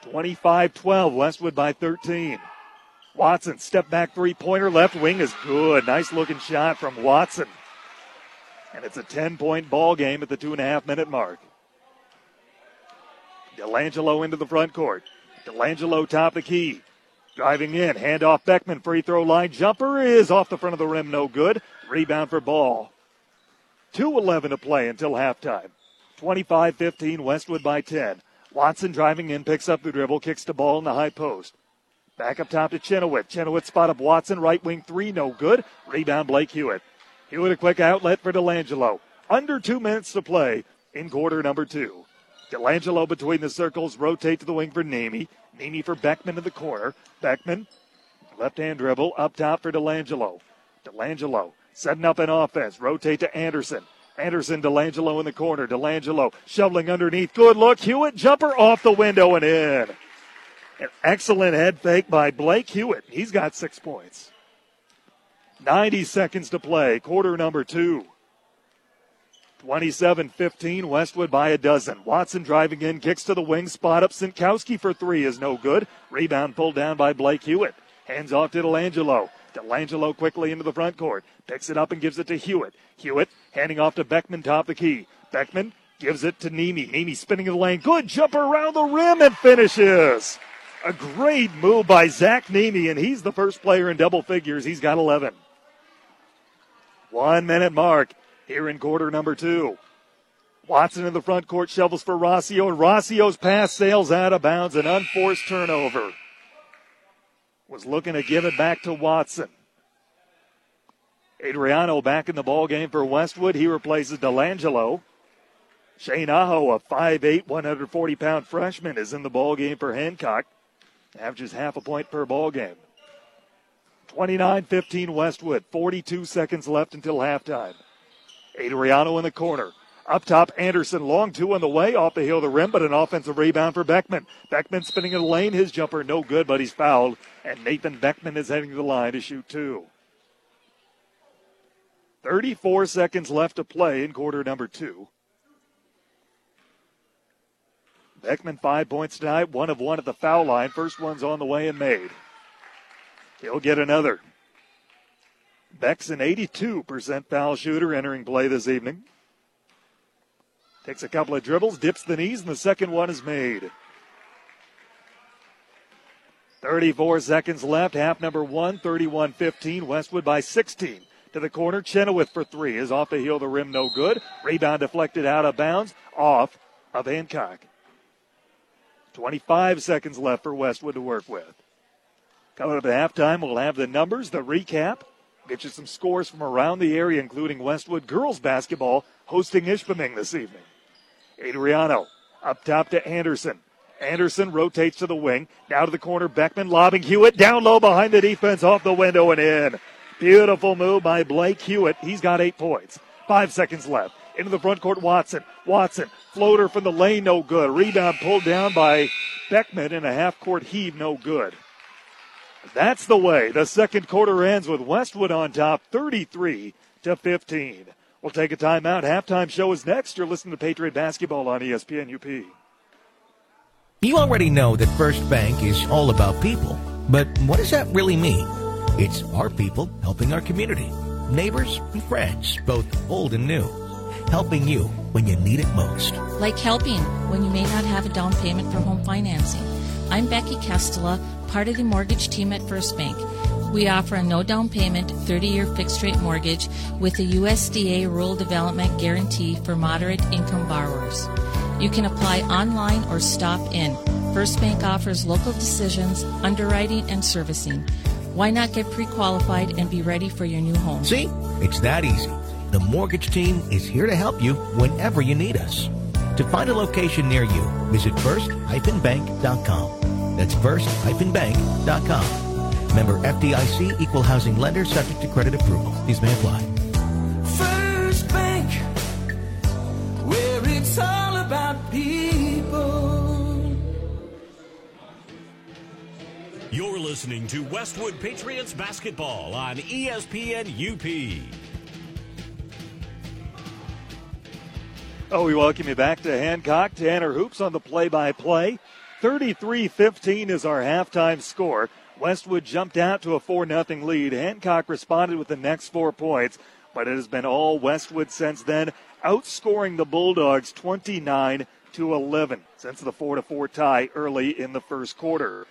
25 12. Westwood by 13. Watson, step back three pointer. Left wing is good. Nice looking shot from Watson. And it's a 10 point ball game at the two and a half minute mark. Delangelo into the front court. Delangelo top the key. Driving in, handoff Beckman, free throw line jumper is off the front of the rim, no good. Rebound for ball. 2.11 to play until halftime. 25 15, Westwood by 10. Watson driving in, picks up the dribble, kicks the ball in the high post. Back up top to Chenoweth. Chenoweth spot up Watson, right wing three, no good. Rebound Blake Hewitt. Hewitt a quick outlet for Delangelo. Under two minutes to play in quarter number two. Delangelo between the circles, rotate to the wing for Nemi. Nemi for Beckman in the corner. Beckman, left hand dribble, up top for Delangelo. Delangelo setting up an offense, rotate to Anderson. Anderson, Delangelo in the corner. Delangelo shoveling underneath. Good look. Hewitt jumper off the window and in. An excellent head fake by Blake Hewitt. He's got six points. 90 seconds to play, quarter number two. 27 15, Westwood by a dozen. Watson driving in, kicks to the wing, spot up. Sinkowski for three is no good. Rebound pulled down by Blake Hewitt. Hands off to Delangelo. Delangelo quickly into the front court. Picks it up and gives it to Hewitt. Hewitt handing off to Beckman, top the key. Beckman gives it to Nemi. Nemi spinning in the lane. Good jumper around the rim and finishes. A great move by Zach Nemi, and he's the first player in double figures. He's got 11. One minute mark here in quarter number two. Watson in the front court shovels for Rossio, and Rossio's pass sails out of bounds, an unforced turnover. Was looking to give it back to Watson. Adriano back in the ball game for Westwood. He replaces Delangelo. Shane Aho, a 5'8", 140 pound freshman, is in the ball game for Hancock. Averages half a point per ball game. 29 15 Westwood. 42 seconds left until halftime. Adriano in the corner. Up top, Anderson, long two on the way, off the heel of the rim, but an offensive rebound for Beckman. Beckman spinning in the lane, his jumper no good, but he's fouled, and Nathan Beckman is heading to the line to shoot two. 34 seconds left to play in quarter number two. Beckman, five points tonight, one of one at the foul line. First one's on the way and made. He'll get another. Beck's an 82% foul shooter entering play this evening. Takes a couple of dribbles, dips the knees, and the second one is made. 34 seconds left, half number one, 31 15. Westwood by 16 to the corner. Chenoweth for three is off the heel of the rim, no good. Rebound deflected out of bounds, off of Hancock. 25 seconds left for Westwood to work with. Coming up at halftime, we'll have the numbers, the recap, get you some scores from around the area, including Westwood girls basketball hosting Ishpeming this evening. Adriano up top to Anderson. Anderson rotates to the wing. Now to the corner. Beckman lobbing Hewitt down low behind the defense off the window and in. Beautiful move by Blake Hewitt. He's got eight points. Five seconds left. Into the front court, Watson. Watson, floater from the lane, no good. Rebound pulled down by Beckman in a half court heave, no good. That's the way the second quarter ends with Westwood on top, 33 to 15. We'll take a timeout. Halftime show is next. You're listening to Patriot Basketball on ESPN UP. You already know that First Bank is all about people, but what does that really mean? It's our people helping our community, neighbors and friends, both old and new, helping you when you need it most. Like helping when you may not have a down payment for home financing. I'm Becky Kestela, part of the mortgage team at First Bank. We offer a no down payment 30 year fixed rate mortgage with a USDA Rural Development Guarantee for moderate income borrowers. You can apply online or stop in. First Bank offers local decisions, underwriting, and servicing. Why not get pre qualified and be ready for your new home? See, it's that easy. The mortgage team is here to help you whenever you need us. To find a location near you, visit first-bank.com. That's first-bank.com. Member FDIC equal housing lender subject to credit approval. These may apply. First Bank, where it's all about people. You're listening to Westwood Patriots basketball on ESPN UP. Oh, we welcome you back to Hancock. Tanner Hoops on the play by play. 33 15 is our halftime score. Westwood jumped out to a 4 0 lead. Hancock responded with the next four points, but it has been all Westwood since then, outscoring the Bulldogs 29 to 11 since the 4 4 tie early in the first quarter.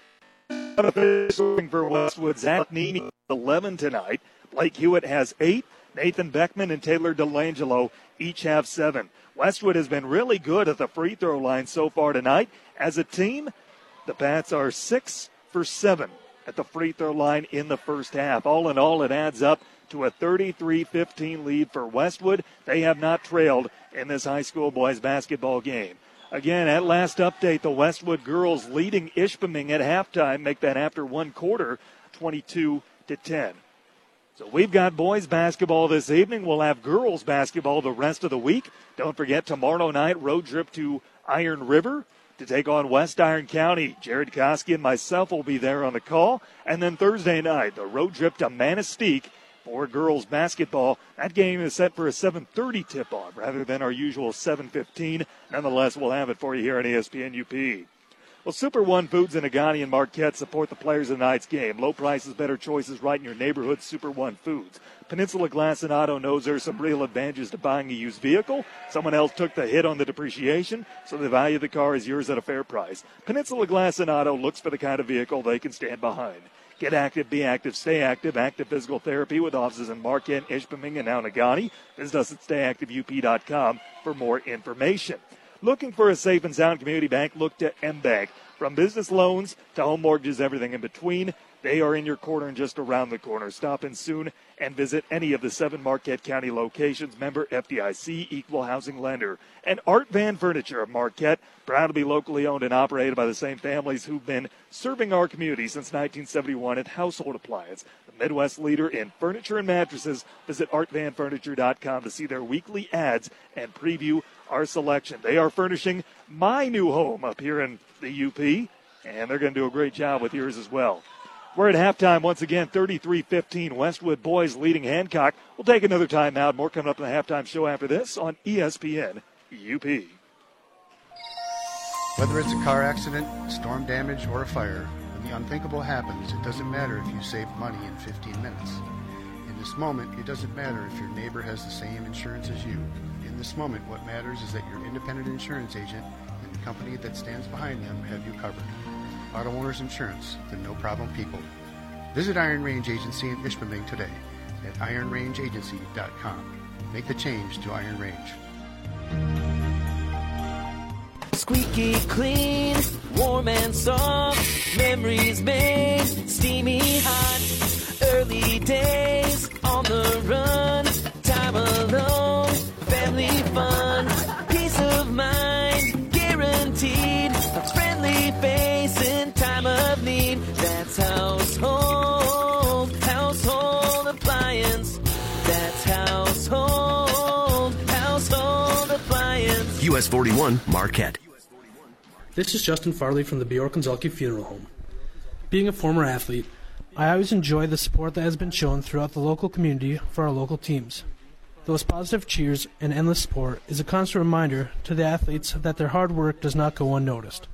For Westwood, Zach Nemi 11 tonight. Blake Hewitt has eight. Nathan Beckman and Taylor Delangelo each have seven. Westwood has been really good at the free throw line so far tonight. As a team, the Pats are six for seven at the free throw line in the first half. All in all, it adds up to a 33 15 lead for Westwood. They have not trailed in this high school boys basketball game. Again, at last update, the Westwood girls leading Ishpeming at halftime make that after one quarter 22 to 10. So we've got boys basketball this evening. We'll have girls basketball the rest of the week. Don't forget tomorrow night road trip to Iron River to take on West Iron County. Jared Koski and myself will be there on the call. And then Thursday night, the road trip to Manistique for girls basketball. That game is set for a 7:30 tip-off rather than our usual 7:15. Nonetheless, we'll have it for you here on ESPN UP. Well, Super One Foods in Negaunee and Marquette support the players of tonight's game. Low prices, better choices right in your neighborhood. Super One Foods. Peninsula Glass and Auto knows there's some real advantages to buying a used vehicle. Someone else took the hit on the depreciation, so the value of the car is yours at a fair price. Peninsula Glass and Auto looks for the kind of vehicle they can stand behind. Get active, be active, stay active. Active Physical Therapy with offices in Marquette, Ishpeming, and Negaunee. Visit us at stayactiveup.com for more information. Looking for a safe and sound community bank? Look to MBank. From business loans to home mortgages, everything in between, they are in your corner and just around the corner. Stop in soon and visit any of the seven Marquette County locations. Member FDIC, equal housing lender. And Art Van Furniture of Marquette, proud to be locally owned and operated by the same families who've been serving our community since 1971 at Household Appliance. The Midwest leader in furniture and mattresses. Visit artvanfurniture.com to see their weekly ads and preview our selection. They are furnishing my new home up here in the UP, and they're going to do a great job with yours as well. We're at halftime once again, 33 15. Westwood boys leading Hancock. We'll take another timeout. More coming up in the halftime show after this on ESPN UP. Whether it's a car accident, storm damage, or a fire, when the unthinkable happens, it doesn't matter if you save money in 15 minutes. In this moment, it doesn't matter if your neighbor has the same insurance as you. This moment, what matters is that your independent insurance agent and the company that stands behind them have you covered. Auto Owners Insurance, the no problem people. Visit Iron Range Agency in Ishpeming today at ironrangeagency.com. Make the change to Iron Range. Squeaky clean, warm and soft, memories made, steamy hot, early days on the run, time alone, fun, peace of mind, guaranteed, a friendly face in time of need. That's household, household appliance. That's household, household appliance. US 41 Marquette. This is Justin Farley from the Bjork and Zhulkie Funeral Home. Being a former athlete, I always enjoy the support that has been shown throughout the local community for our local teams. Those positive cheers and endless support is a constant reminder to the athletes that their hard work does not go unnoticed.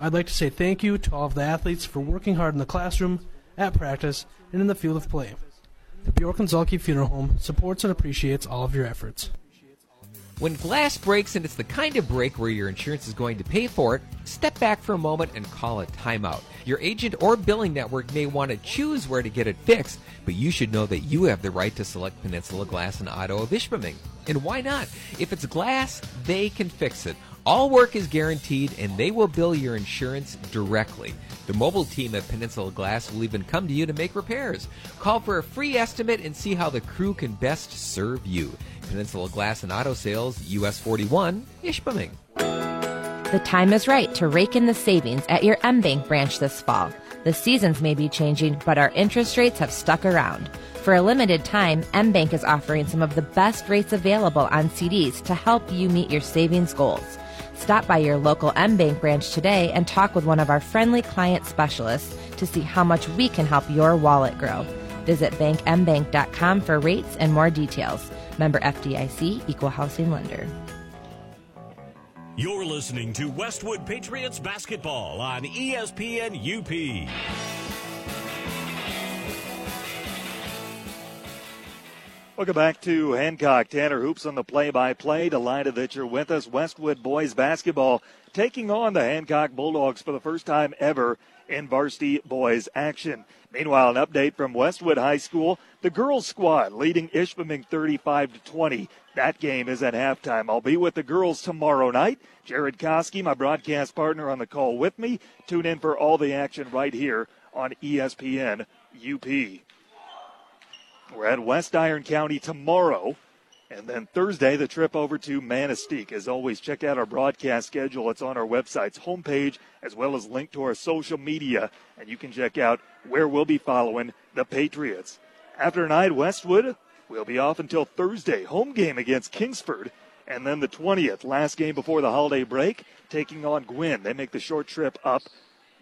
I'd like to say thank you to all of the athletes for working hard in the classroom, at practice, and in the field of play. The Bjork Funeral Home supports and appreciates all of your efforts. When glass breaks and it's the kind of break where your insurance is going to pay for it, step back for a moment and call a timeout. Your agent or billing network may want to choose where to get it fixed, but you should know that you have the right to select Peninsula Glass and Auto of Ishpeming. And why not? If it's glass, they can fix it. All work is guaranteed and they will bill your insurance directly. The mobile team at Peninsula Glass will even come to you to make repairs. Call for a free estimate and see how the crew can best serve you. Peninsula Glass and Auto Sales, US 41, Ishpeming. The time is right to rake in the savings at your MBank branch this fall. The seasons may be changing, but our interest rates have stuck around. For a limited time, MBank is offering some of the best rates available on CDs to help you meet your savings goals. Stop by your local MBank branch today and talk with one of our friendly client specialists to see how much we can help your wallet grow. Visit bankmbank.com for rates and more details. Member FDIC, Equal Housing Lender. You're listening to Westwood Patriots basketball on ESPN UP. Welcome back to Hancock. Tanner Hoops on the play-by-play. Delighted that you're with us. Westwood boys basketball taking on the Hancock Bulldogs for the first time ever in varsity boys action. Meanwhile, an update from Westwood High School. The girls squad leading Ishpeming 35 to 20. That game is at halftime. I'll be with the girls tomorrow night. Jared Koski, my broadcast partner on the call with me. Tune in for all the action right here on ESPN UP. We're at West Iron County tomorrow. And then Thursday, the trip over to Manistique. As always, check out our broadcast schedule. It's on our website's homepage, as well as linked to our social media. And you can check out where we'll be following the Patriots. After tonight, Westwood we'll be off until Thursday. Home game against Kingsford. And then the 20th, last game before the holiday break, taking on Gwinn. They make the short trip up,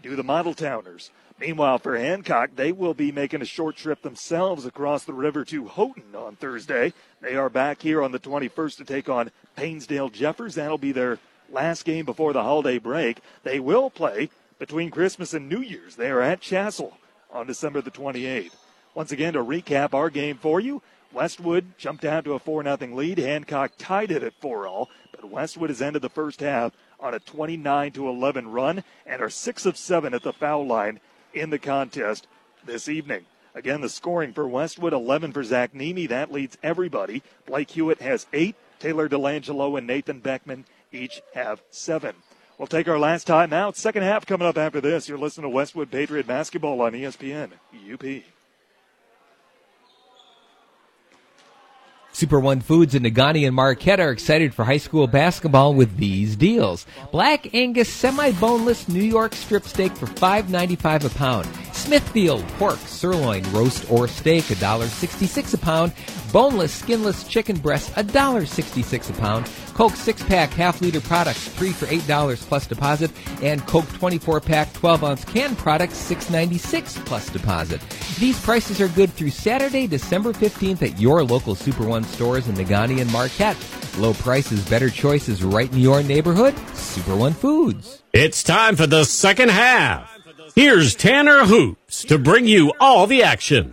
do the Model Towners. Meanwhile, for Hancock, they will be making a short trip themselves across the river to Houghton on Thursday. They are back here on the 21st to take on Painesdale Jeffers. That'll be their last game before the holiday break. They will play between Christmas and New Year's. They are at Chassell on December the 28th. Once again, to recap our game for you, Westwood jumped down to a 4 0 lead. Hancock tied it at 4 all, but Westwood has ended the first half on a 29 to 11 run and are 6 of 7 at the foul line in the contest this evening. Again, the scoring for Westwood 11 for Zach Nemi. That leads everybody. Blake Hewitt has eight. Taylor Delangelo and Nathan Beckman each have seven. We'll take our last time out. Second half coming up after this. You're listening to Westwood Patriot Basketball on ESPN UP. Super One Foods in Negaunee and Marquette are excited for high school basketball with these deals. Black Angus semi-boneless New York strip steak for $5.95 a pound. Smithfield pork, sirloin, roast or steak, $1.66 a pound. Boneless, skinless chicken breast, $1.66 a pound. Coke 6 pack half liter products, 3 for $8 plus deposit. And Coke 24 pack 12 ounce can products, $6.96 plus deposit. These prices are good through Saturday, December 15th at your local Super One stores in Negaunee and Marquette. Low prices, better choices right in your neighborhood. Super One Foods. It's time for the second half. Here's Tanner Hoops to bring you all the action.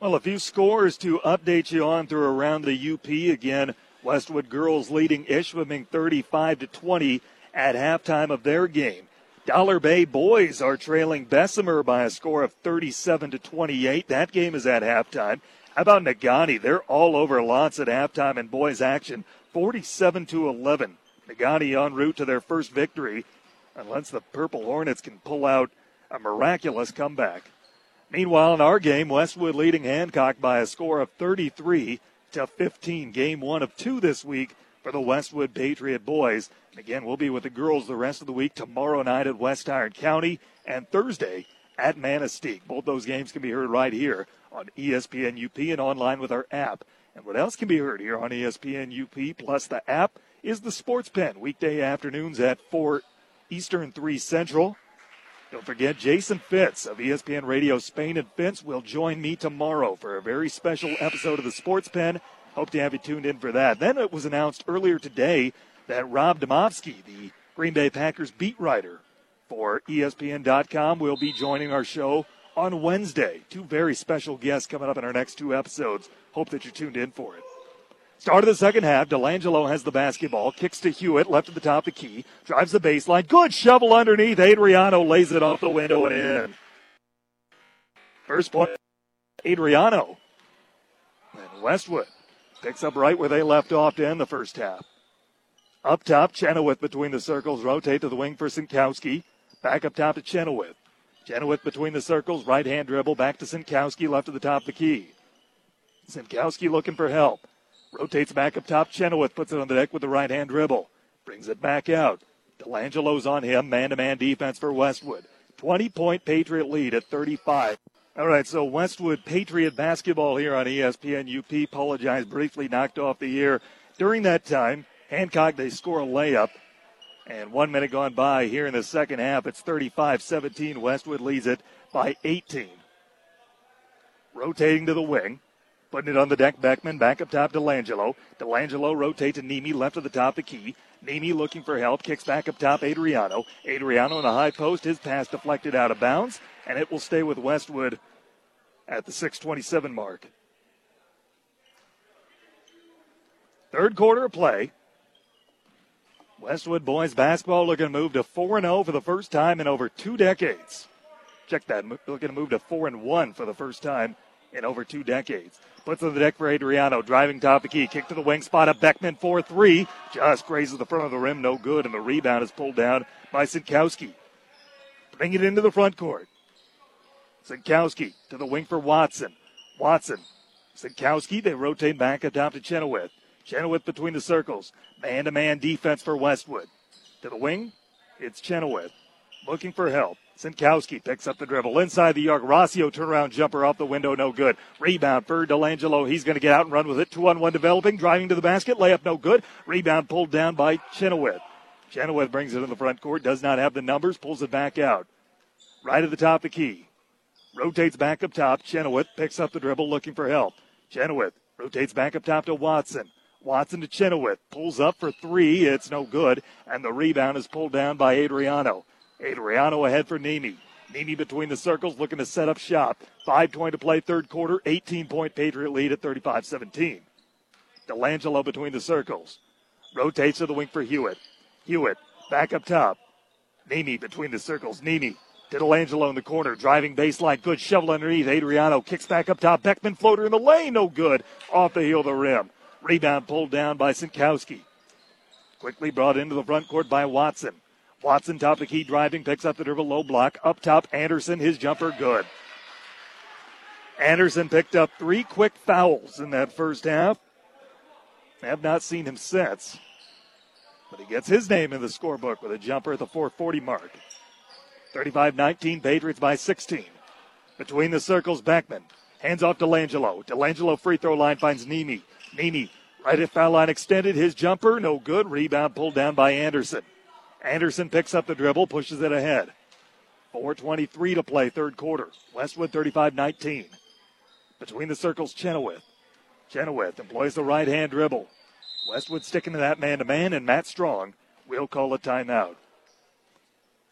Well, a few scores to update you on through around the UP again. Westwood girls leading Ishpeming 35 to 20 at halftime of their game. Dollar Bay boys are trailing Bessemer by a score of 37 to 28. That game is at halftime. How about Negaunee? They're all over L'Anse at halftime in boys action, 47 to 11. Negaunee en route to their first victory, unless the Purple Hornets can pull out a miraculous comeback. Meanwhile, in our game, Westwood leading Hancock by a score of 33 to 15. Game one of two this week for the Westwood Patriot boys. And again, we'll be with the girls the rest of the week tomorrow night at West Iron County and Thursday at Manistique. Both those games can be heard right here on ESPN UP and online with our app. And what else can be heard here on ESPN UP plus the app is the Sports Pen weekday afternoons at 4 Eastern, 3 Central. Don't forget, Jason Fitz of ESPN Radio Spain and Fitz will join me tomorrow for a very special episode of the Sports Pen. Hope to have you tuned in for that. Then it was announced earlier today that Rob Demovsky, the Green Bay Packers beat writer for ESPN.com, will be joining our show on Wednesday. Two very special guests coming up in our next two episodes. Hope that you're tuned in for it. Start of the second half, Delangelo has the basketball, kicks to Hewitt, left at the top of the key, drives the baseline. Good shovel underneath. Adriano lays it off the window and in. First point, Adriano. And Westwood picks up right where they left off to end the first half. Up top, Chenoweth between the circles, rotate to the wing for Sinkowski. Back up top to Chenoweth. Chenoweth between the circles, right hand dribble, back to Sinkowski, left at the top of the key. Sinkowski looking for help. Rotates back up top. Chenoweth puts it on the deck with the right hand dribble. Brings it back out. Delangelo's on him. Man to man defense for Westwood. 20 point Patriot lead at 35. All right, so Westwood Patriot basketball here on ESPN UP. Apologize briefly, knocked off the air. During that time, Hancock, they score a layup. And one minute gone by here in the second half. It's 35 17. Westwood leads it by 18. Rotating to the wing. Putting it on the deck, Beckman back up top to Delangelo. Delangelo rotate to Nemi, left of the top of the key. Nemi looking for help, kicks back up top, Adriano. Adriano in the high post, his pass deflected out of bounds, and it will stay with Westwood at the 627 mark. Third quarter of play. Westwood boys basketball looking to move to 4 0 for the first time in over two decades. Check that. Looking to move to 4 and 1 for the first time in over two decades. Puts on the deck for Adriano. Driving top the key. Kick to the wing spot of Beckman 4 3. Just grazes the front of the rim. No good. And the rebound is pulled down by Sinkowski. Bring it into the front court. Sinkowski to the wing for Watson. Watson. Sinkowski. They rotate back atop to Chenoweth. Chenoweth between the circles. Man to man defense for Westwood. To the wing. It's Chenoweth. Looking for help. Sinkowski picks up the dribble inside the arc. Rossio turnaround jumper off the window, no good. Rebound for Delangelo. He's going to get out and run with it. Two on one developing, driving to the basket. Layup, no good. Rebound pulled down by Chenoweth. Chenoweth brings it in the front court. Does not have the numbers. Pulls it back out. Right at the top of the key. Rotates back up top. Chenoweth picks up the dribble, looking for help. Chenoweth rotates back up top to Watson. Watson to Chenoweth. Pulls up for three. It's no good. And the rebound is pulled down by Adriano. Adriano ahead for Nemi. Nemi between the circles looking to set up shop. 5.20 to play third quarter. 18 point Patriot lead at 35 17. Delangelo between the circles. Rotates to the wing for Hewitt. Hewitt back up top. Nemi between the circles. Nemi to Delangelo in the corner. Driving baseline. Good shovel underneath. Adriano kicks back up top. Beckman floater in the lane. No good. Off the heel of the rim. Rebound pulled down by Sinkowski. Quickly brought into the front court by Watson. Watson top the key driving, picks up the dribble, low block. Up top, Anderson, his jumper good. Anderson picked up three quick fouls in that first half. I have not seen him since. But he gets his name in the scorebook with a jumper at the 440 mark. 35 19, Patriots by 16. Between the circles, Beckman. Hands off to Langelo. Delangelo free throw line finds Nemi. Nemi right at foul line extended. His jumper, no good. Rebound pulled down by Anderson. Anderson picks up the dribble, pushes it ahead. 4.23 to play, third quarter. Westwood 35 19. Between the circles, Chenoweth. Chenoweth employs the right hand dribble. Westwood sticking to that man to man, and Matt Strong will call a timeout.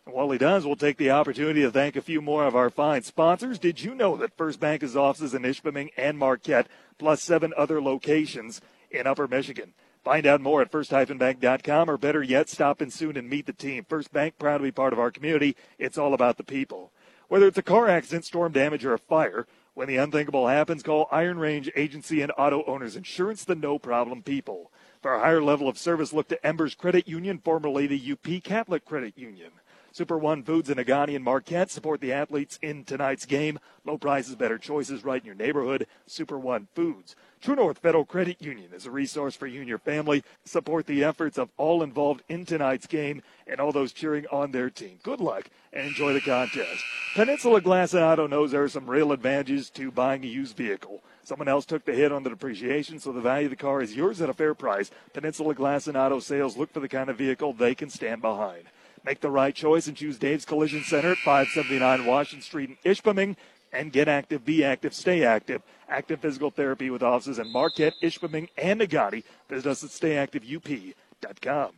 And while he does, we'll take the opportunity to thank a few more of our fine sponsors. Did you know that First Bank has offices in Ishpeming and Marquette, plus seven other locations in Upper Michigan? Find out more at first-bank.com or better yet, stop in soon and meet the team. First Bank, proud to be part of our community. It's all about the people. Whether it's a car accident, storm damage, or a fire, when the unthinkable happens, call Iron Range Agency and Auto Owners Insurance, the no problem people. For a higher level of service, look to Embers Credit Union, formerly the UP Catholic Credit Union. Super One Foods and Negaunee and Marquette support the athletes in tonight's game. Low prices, better choices right in your neighborhood. Super One Foods. True North Federal Credit Union is a resource for you and your family. Support the efforts of all involved in tonight's game and all those cheering on their team. Good luck and enjoy the contest. Peninsula Glass and Auto knows there are some real advantages to buying a used vehicle. Someone else took the hit on the depreciation, so the value of the car is yours at a fair price. Peninsula Glass and Auto sales look for the kind of vehicle they can stand behind. Make the right choice and choose Dave's Collision Center at 579 Washington Street in Ishpeming. And get active, be active, stay active. Active Physical Therapy with offices in Marquette, Ishpeming, and Negaunee. Visit us at stayactiveup.com.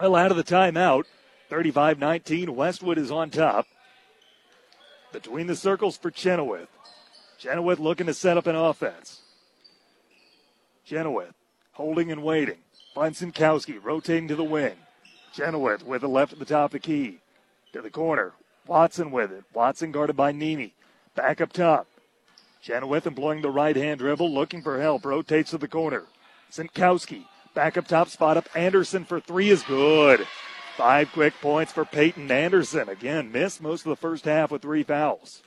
Well, out of the timeout, 35 19, Westwood is on top. Between the circles for Chenoweth. Chenoweth looking to set up an offense. Chenoweth holding and waiting. Finds rotating to the wing. Chenoweth with the left at the top of the key. To the corner. Watson with it. Watson guarded by Nemi. Back up top. Chenoweth employing the right hand dribble, looking for help. Rotates to the corner. Sinkowski. Back up top, spot up. Anderson for three is good. Five quick points for Peyton Anderson. Again, missed most of the first half with three fouls.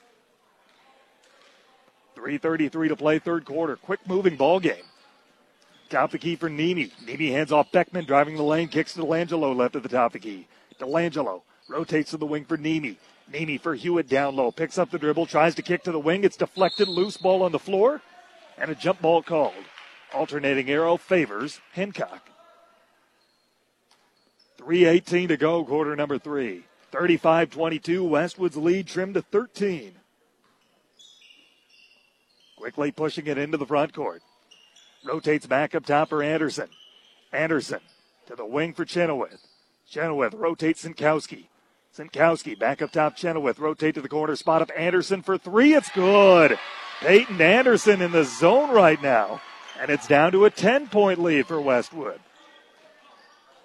3.33 to play, third quarter. Quick moving ball game. Top the key for Nemi. Nemi hands off Beckman, driving the lane, kicks to Delangelo, left at the top of the key. Delangelo rotates to the wing for Nemi. Nemi for Hewitt down low, picks up the dribble, tries to kick to the wing. It's deflected, loose ball on the floor, and a jump ball called. Alternating arrow favors Hancock. 3.18 to go, quarter number three. 35 22, Westwood's lead trimmed to 13. Quickly pushing it into the front court. Rotates back up top for Anderson. Anderson to the wing for Chenoweth. Chenoweth rotates Sinkowski. Sinkowski back up top, Chenoweth rotate to the corner, spot up Anderson for three. It's good. Peyton Anderson in the zone right now. And it's down to a 10 point lead for Westwood.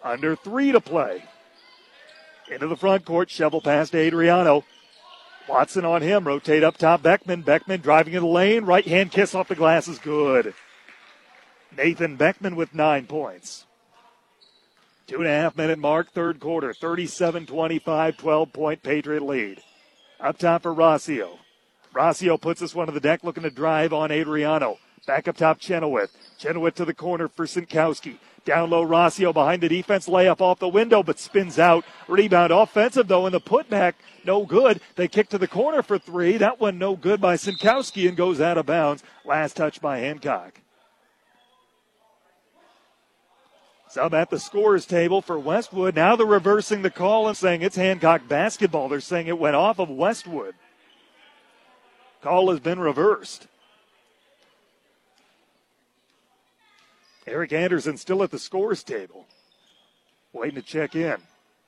Under three to play. Into the front court, shovel past Adriano. Watson on him, rotate up top, Beckman. Beckman driving in the lane, right hand kiss off the glass is good. Nathan Beckman with nine points. Two and a half minute mark, third quarter, 37 25, 12 point Patriot lead. Up top for Rossio. Rossio puts this one to the deck, looking to drive on Adriano. Back up top, Chenoweth. Chenoweth to the corner for Sinkowski. Down low, Rossio behind the defense, layup off the window, but spins out. Rebound offensive though, and the putback no good. They kick to the corner for three. That one no good by Sinkowski and goes out of bounds. Last touch by Hancock. Sub at the scores table for Westwood. Now they're reversing the call and saying it's Hancock basketball. They're saying it went off of Westwood. Call has been reversed. Eric Anderson still at the scores table, waiting to check in.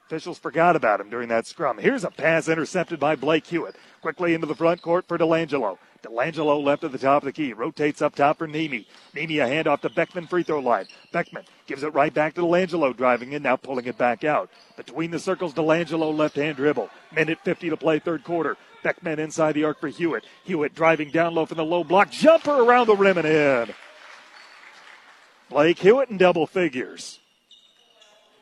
Officials forgot about him during that scrum. Here's a pass intercepted by Blake Hewitt. Quickly into the front court for Delangelo. Delangelo left at the top of the key. Rotates up top for Nemi. Nemi a handoff to Beckman free throw line. Beckman gives it right back to Delangelo driving in, now pulling it back out. Between the circles, Delangelo left hand dribble. Minute 50 to play third quarter. Beckman inside the arc for Hewitt. Hewitt driving down low from the low block. Jumper around the rim and in. Blake Hewitt in double figures.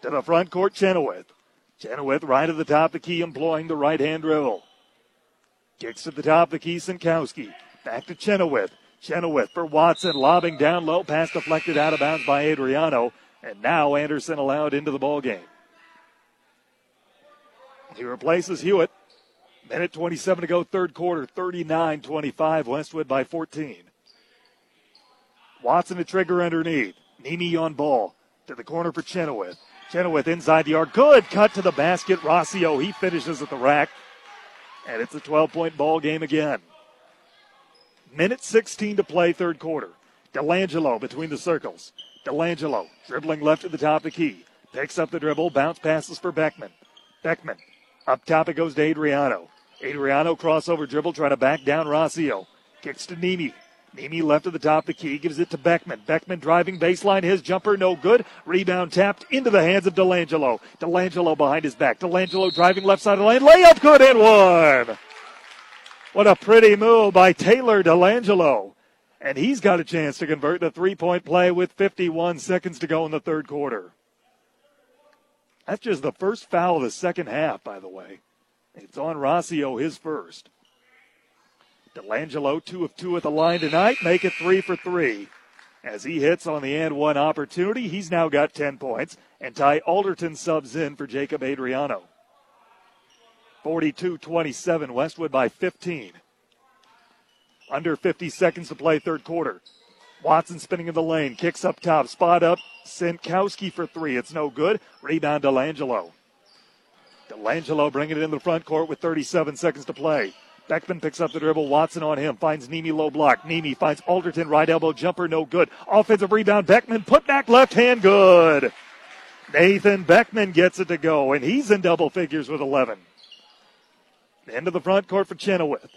To the front court, Chenoweth. Chenoweth right at the top of the key, employing the right hand dribble. Kicks to the top of the key, Sinkowski. Back to Chenoweth. Chenoweth for Watson, lobbing down low, pass deflected out of bounds by Adriano. And now Anderson allowed into the ball game. He replaces Hewitt. Minute 27 to go, third quarter, 39 25, Westwood by 14. Watson to trigger underneath. Nemi on ball. To the corner for Chenoweth. Chenoweth inside the arc. Good cut to the basket. Rossio, he finishes at the rack. And it's a 12 point ball game again. Minute 16 to play, third quarter. Delangelo between the circles. Delangelo dribbling left at the top of the key. Picks up the dribble. Bounce passes for Beckman. Beckman. Up top it goes to Adriano. Adriano crossover dribble trying to back down Rossio. Kicks to Nemi. Nemi left at the top of the key, gives it to Beckman. Beckman driving baseline, his jumper no good. Rebound tapped into the hands of Delangelo. Delangelo behind his back. Delangelo driving left side of the lane. Layup good and one. What a pretty move by Taylor Delangelo. And he's got a chance to convert the three point play with 51 seconds to go in the third quarter. That's just the first foul of the second half, by the way. It's on Rossio, his first. Delangelo, two of two at the line tonight, make it three for three. As he hits on the and one opportunity, he's now got 10 points, and Ty Alderton subs in for Jacob Adriano. 42 27, Westwood by 15. Under 50 seconds to play, third quarter. Watson spinning in the lane, kicks up top, spot up, Sinkowski for three. It's no good. Rebound Delangelo. Delangelo bringing it in the front court with 37 seconds to play. Beckman picks up the dribble. Watson on him. Finds Nemi low block. Nemi finds Alderton right elbow jumper. No good. Offensive rebound. Beckman put back left hand. Good. Nathan Beckman gets it to go, and he's in double figures with 11. End of the front court for Chenoweth.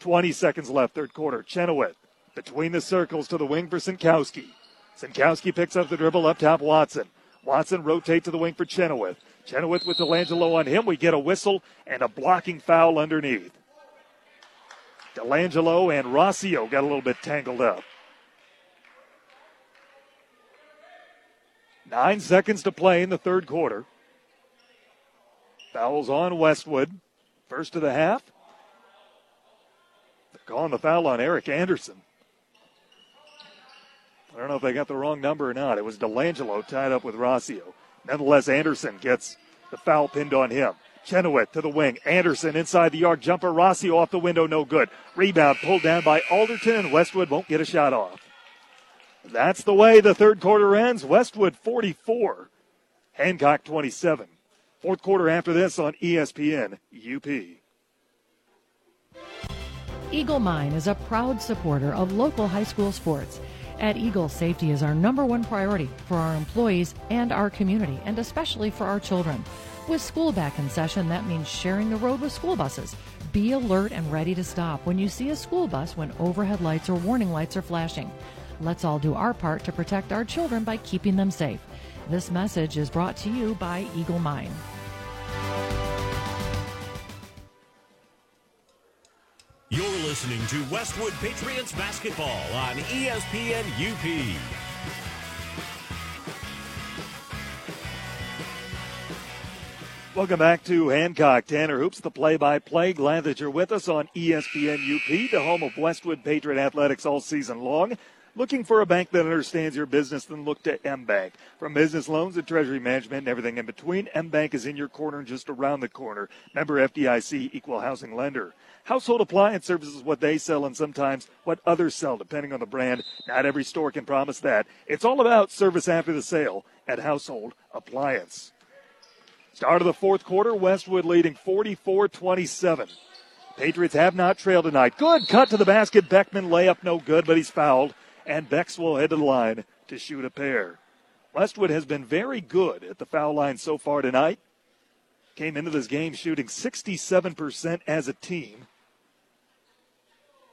20 seconds left, third quarter. Chenoweth between the circles to the wing for Sinkowski. Sinkowski picks up the dribble up top. Watson. Watson rotate to the wing for Chenoweth. Chenoweth with Delangelo on him. We get a whistle and a blocking foul underneath. Delangelo and Rossio got a little bit tangled up. Nine seconds to play in the third quarter. Fouls on Westwood. First of the half. They're calling the foul on Eric Anderson. I don't know if they got the wrong number or not. It was Delangelo tied up with Rossio. Nonetheless, Anderson gets the foul pinned on him. Chenoweth to the wing. Anderson inside the arc. Jumper. Rossi off the window. No good. Rebound pulled down by Alderton, and Westwood won't get a shot off. That's the way the third quarter ends. Westwood 44, Hancock 27. Fourth quarter after this on ESPN UP. Eagle Mine is a proud supporter of local high school sports. At Eagle, safety is our number one priority for our employees and our community, and especially for our children. With school back in session, that means sharing the road with school buses. Be alert and ready to stop when you see a school bus when overhead lights or warning lights are flashing. Let's all do our part to protect our children by keeping them safe. This message is brought to you by Eagle Mine. You're listening to Westwood Patriots basketball on ESPN UP. Welcome back to Hancock. Tanner Hoops, the play-by-play. Glad that you're with us on ESPN UP, the home of Westwood Patriot Athletics all season long. Looking for a bank that understands your business? Then look to M-Bank. From business loans to treasury management and everything in between, M-Bank is in your corner and just around the corner. Member FDIC, equal housing lender. Household appliance services what they sell and sometimes what others sell, depending on the brand. Not every store can promise that. It's all about service after the sale at Household Appliance. Start of the fourth quarter, Westwood leading 44 27. Patriots have not trailed tonight. Good cut to the basket. Beckman layup no good, but he's fouled. And Becks will head to the line to shoot a pair. Westwood has been very good at the foul line so far tonight. Came into this game shooting 67% as a team.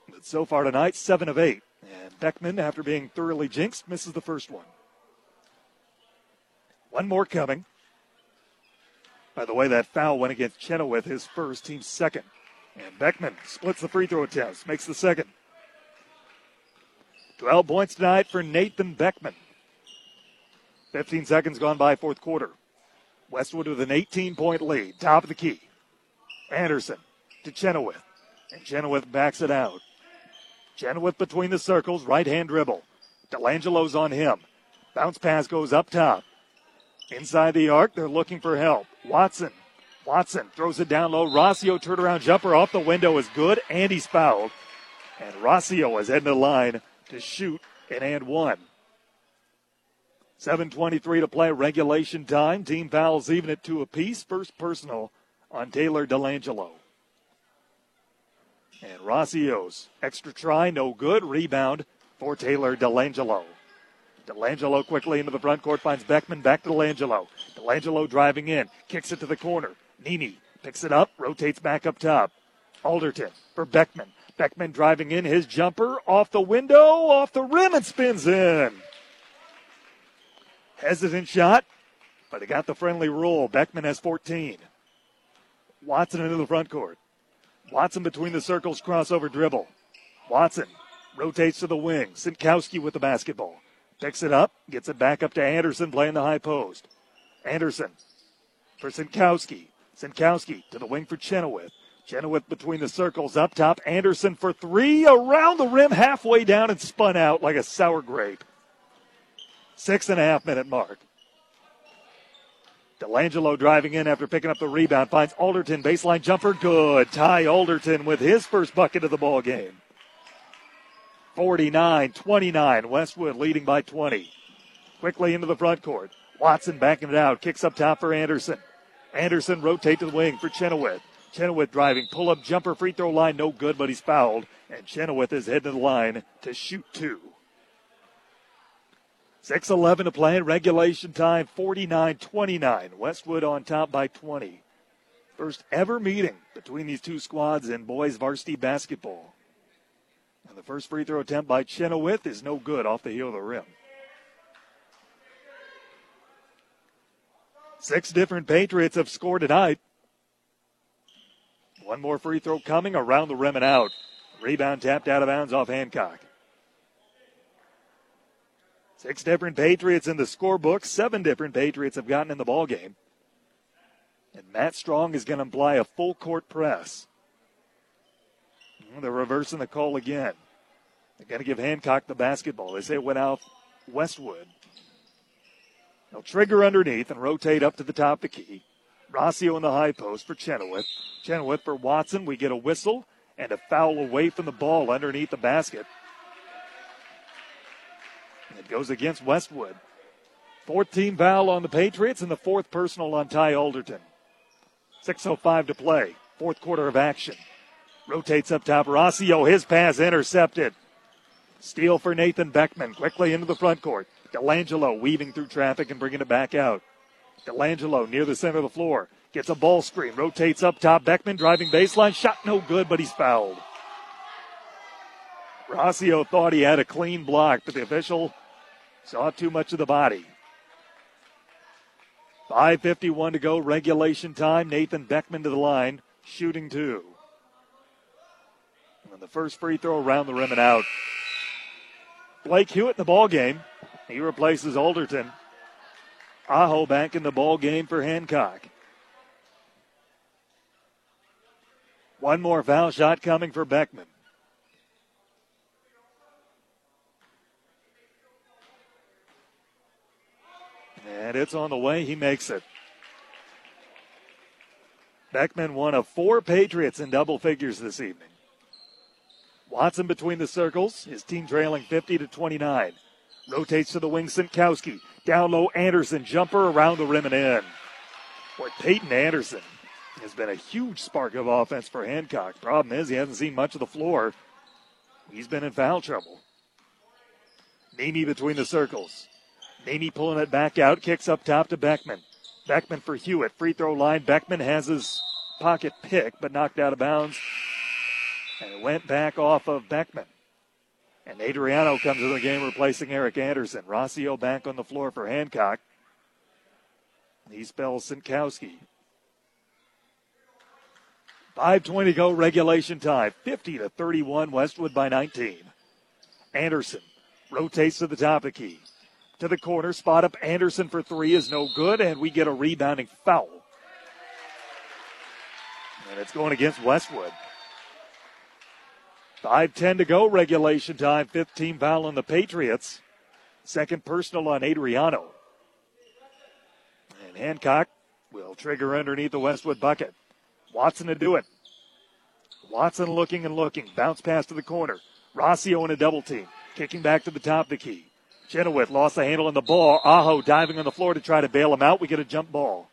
But so far tonight, 7 of 8. And Beckman, after being thoroughly jinxed, misses the first one. One more coming. By the way, that foul went against Chenoweth, his first, team second. And Beckman splits the free throw attempts, makes the second. 12 points tonight for Nathan Beckman. 15 seconds gone by fourth quarter. Westwood with an 18 point lead, top of the key. Anderson to Chenoweth. And Chenoweth backs it out. Chenoweth between the circles, right hand dribble. Delangelo's on him. Bounce pass goes up top. Inside the arc, they're looking for help. Watson. Watson throws it down low. Rossio turnaround jumper off the window is good, and he's fouled. And Rossio is heading the line to shoot an and one. 7.23 to play, regulation time. Team fouls even at two apiece. First personal on Taylor Delangelo. And Rossio's extra try, no good. Rebound for Taylor Delangelo. Delangelo quickly into the front court finds Beckman back to Delangelo. Delangelo driving in, kicks it to the corner. Nemi picks it up, rotates back up top. Alderton for Beckman. Beckman driving in his jumper off the window, off the rim, and spins in. Hesitant shot, but he got the friendly roll. Beckman has 14. Watson into the front court. Watson between the circles, crossover dribble. Watson rotates to the wing. Sinkowski with the basketball. Picks it up, gets it back up to Anderson playing the high post. Anderson for Sinkowski. Sinkowski to the wing for Chenoweth. Chenoweth between the circles up top. Anderson for three around the rim, halfway down and spun out like a sour grape. Six and a half minute mark. Delangelo driving in after picking up the rebound finds Alderton baseline jumper good. Ty Alderton with his first bucket of the ball game. 49 29. Westwood leading by 20. Quickly into the front court. Watson backing it out. Kicks up top for Anderson. Anderson rotate to the wing for Chenoweth. Chenoweth driving. Pull up jumper free throw line. No good, but he's fouled. And Chenoweth is heading to the line to shoot two. 6 11 to play in regulation time 49 29. Westwood on top by 20. First ever meeting between these two squads in boys varsity basketball. And the first free throw attempt by Chenoweth is no good off the heel of the rim. Six different Patriots have scored tonight. One more free throw coming around the rim and out. Rebound tapped out of bounds off Hancock. Six different Patriots in the scorebook. Seven different Patriots have gotten in the ball game. And Matt Strong is going to apply a full court press. They're reversing the call again. Going to give Hancock the basketball. They say it went out Westwood. They'll trigger underneath and rotate up to the top of the key. Rossio in the high post for Chenoweth. Chenoweth for Watson. We get a whistle and a foul away from the ball underneath the basket. It goes against Westwood. 14 foul on the Patriots and the fourth personal on Ty Alderton. 6.05 to play. Fourth quarter of action. Rotates up top. Rossio, his pass intercepted. Steal for Nathan Beckman. Quickly into the front court. Delangelo weaving through traffic and bringing it back out. Delangelo near the center of the floor. Gets a ball screen, rotates up top. Beckman driving baseline. Shot no good, but he's fouled. Rossio thought he had a clean block, but the official saw too much of the body. 5.51 to go, regulation time. Nathan Beckman to the line, shooting two. And the first free throw around the rim and out. Blake Hewitt in the ball game. He replaces Alderton. Aho back in the ball game for Hancock. One more foul shot coming for Beckman. And it's on the way. He makes it. Beckman one of four Patriots in double figures this evening. Watson between the circles, his team trailing 50 to 29. Rotates to the wing, Sinkowski. Down low, Anderson. Jumper around the rim and in. Boy, Peyton Anderson has been a huge spark of offense for Hancock. Problem is, he hasn't seen much of the floor. He's been in foul trouble. Nemi between the circles. Nemi pulling it back out, kicks up top to Beckman. Beckman for Hewitt. Free throw line. Beckman has his pocket pick, but knocked out of bounds. And it went back off of Beckman. And Adriano comes to the game replacing Eric Anderson. Rossio back on the floor for Hancock. He spells Sinkowski. 5.20 to go regulation time. 50 to 31, Westwood by 19. Anderson rotates to the top of the key. To the corner, spot up Anderson for three is no good, and we get a rebounding foul. And it's going against Westwood. 5.10 to go, regulation time. 15 foul on the Patriots. Second personal on Adriano. And Hancock will trigger underneath the Westwood bucket. Watson to do it. Watson looking and looking. Bounce pass to the corner. Rossio in a double team. Kicking back to the top of the key. Chenoweth lost the handle on the ball. Aho diving on the floor to try to bail him out. We get a jump ball.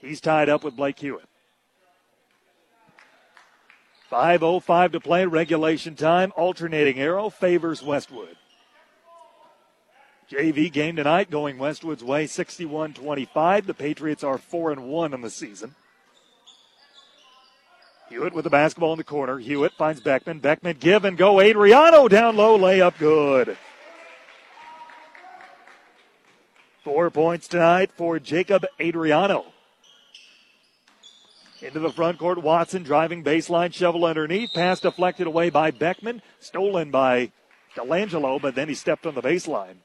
He's tied up with Blake Hewitt. 5.05 to play, regulation time. Alternating arrow favors Westwood. JV game tonight going Westwood's way 61 25. The Patriots are 4 and 1 in the season. Hewitt with the basketball in the corner. Hewitt finds Beckman. Beckman give and go. Adriano down low, layup good. Four points tonight for Jacob Adriano. Into the front court, Watson driving baseline, shovel underneath. Pass deflected away by Beckman. Stolen by Delangelo, but then he stepped on the baseline.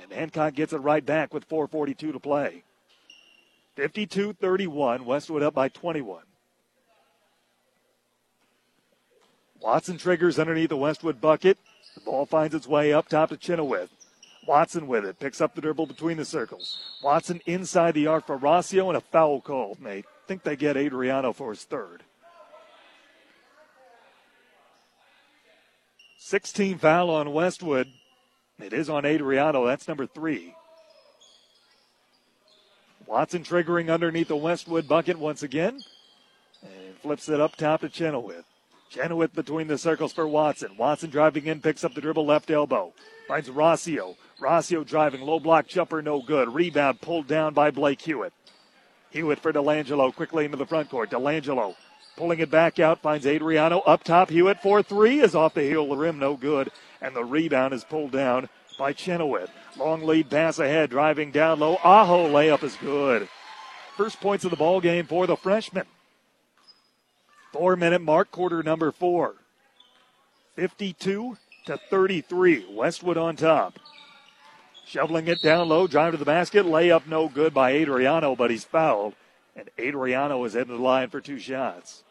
And Hancock gets it right back with 4.42 to play. 52 31, Westwood up by 21. Watson triggers underneath the Westwood bucket. The ball finds its way up top to Chenoweth. Watson with it. Picks up the dribble between the circles. Watson inside the arc for Rossio and a foul call, Nate think they get Adriano for his third. 16 foul on Westwood. It is on Adriano. That's number three. Watson triggering underneath the Westwood bucket once again. And flips it up top to Chenoweth. Chenoweth between the circles for Watson. Watson driving in, picks up the dribble left elbow. Finds Rossio. Rossio driving, low block jumper, no good. Rebound pulled down by Blake Hewitt. Hewitt for Delangelo quickly into the front court. Delangelo pulling it back out, finds Adriano up top. Hewitt for three is off the heel, of the rim no good, and the rebound is pulled down by Chenoweth. Long lead pass ahead, driving down low. Aho layup is good. First points of the ball game for the freshman. Four minute mark, quarter number four. 52 to 33. Westwood on top. Shoveling it down low, drive to the basket, layup no good by Adriano, but he's fouled. And Adriano is into the line for two shots.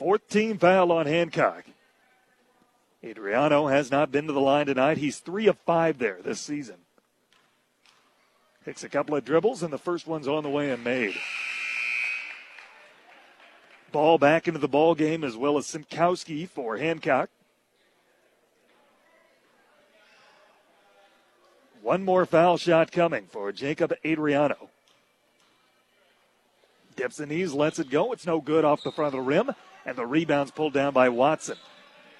14 foul on Hancock. Adriano has not been to the line tonight. He's three of five there this season. Takes a couple of dribbles, and the first one's on the way and made. Ball back into the ball game as well as Sinkowski for Hancock. One more foul shot coming for Jacob Adriano. Dips the knees, lets it go. It's no good off the front of the rim, and the rebound's pulled down by Watson.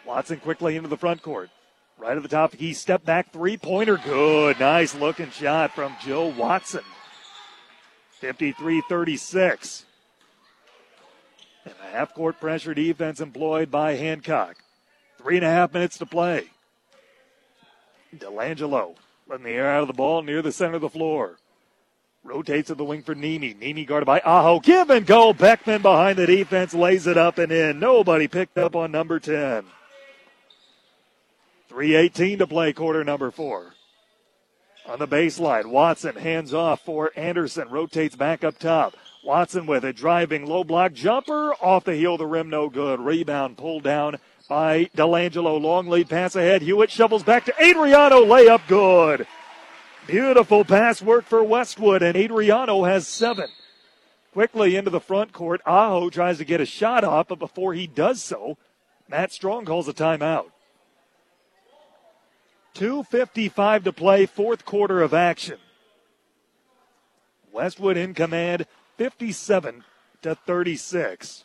Watson quickly into the front court. Right at the top, he step back three pointer. Good. Nice looking shot from Joe Watson. 53 36. And a half court pressure defense employed by Hancock. Three and a half minutes to play. Delangelo letting the air out of the ball near the center of the floor. Rotates to the wing for Nemi. Nemi guarded by Aho. Give and go. Beckman behind the defense lays it up and in. Nobody picked up on number 10. 3.18 to play, quarter number four. On the baseline, Watson hands off for Anderson. Rotates back up top. Watson with a driving low block jumper off the heel of the rim, no good. Rebound pulled down by Delangelo. Long lead pass ahead. Hewitt shovels back to Adriano. Layup good. Beautiful pass work for Westwood, and Adriano has seven. Quickly into the front court. Aho tries to get a shot off, but before he does so, Matt Strong calls a timeout. 2.55 to play, fourth quarter of action. Westwood in command, 57 to 36.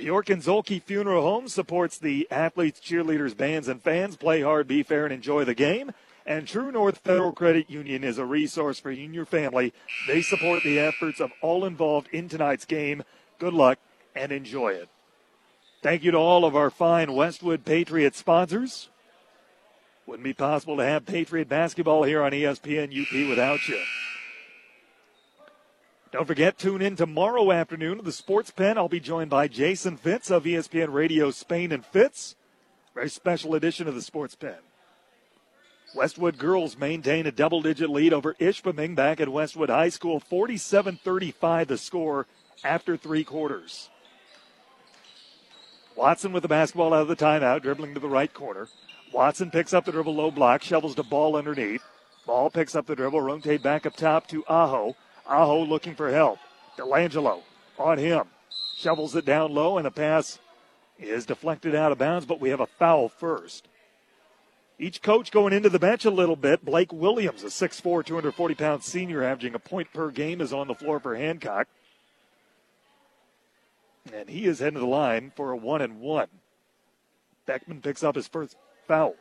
Bjork and Zhulkie Funeral Home supports the athletes, cheerleaders, bands, and fans. Play hard, be fair, and enjoy the game. And True North Federal Credit Union is a resource for you and your family. They support the efforts of all involved in tonight's game. Good luck and enjoy it. Thank you to all of our fine Westwood Patriot sponsors. Wouldn't be possible to have Patriot basketball here on ESPN UP without you. Don't forget, tune in tomorrow afternoon to the Sports Pen. I'll be joined by Jason Fitz of ESPN Radio Spain and Fitz. Very special edition of the Sports Pen. Westwood girls maintain a double digit lead over Ishpeming back at Westwood High School. 47 35 the score after three quarters. Watson with the basketball out of the timeout, dribbling to the right corner. Watson picks up the dribble low block, shovels the ball underneath. Ball picks up the dribble, rotate back up top to Aho. Aho looking for help. Delangelo on him. Shovels it down low, and the pass is deflected out of bounds, but we have a foul first. Each coach going into the bench a little bit. Blake Williams, a 6'4, 240 pound senior, averaging a point per game, is on the floor for Hancock. And he is heading to the line for a one and one. Beckman picks up his first foul.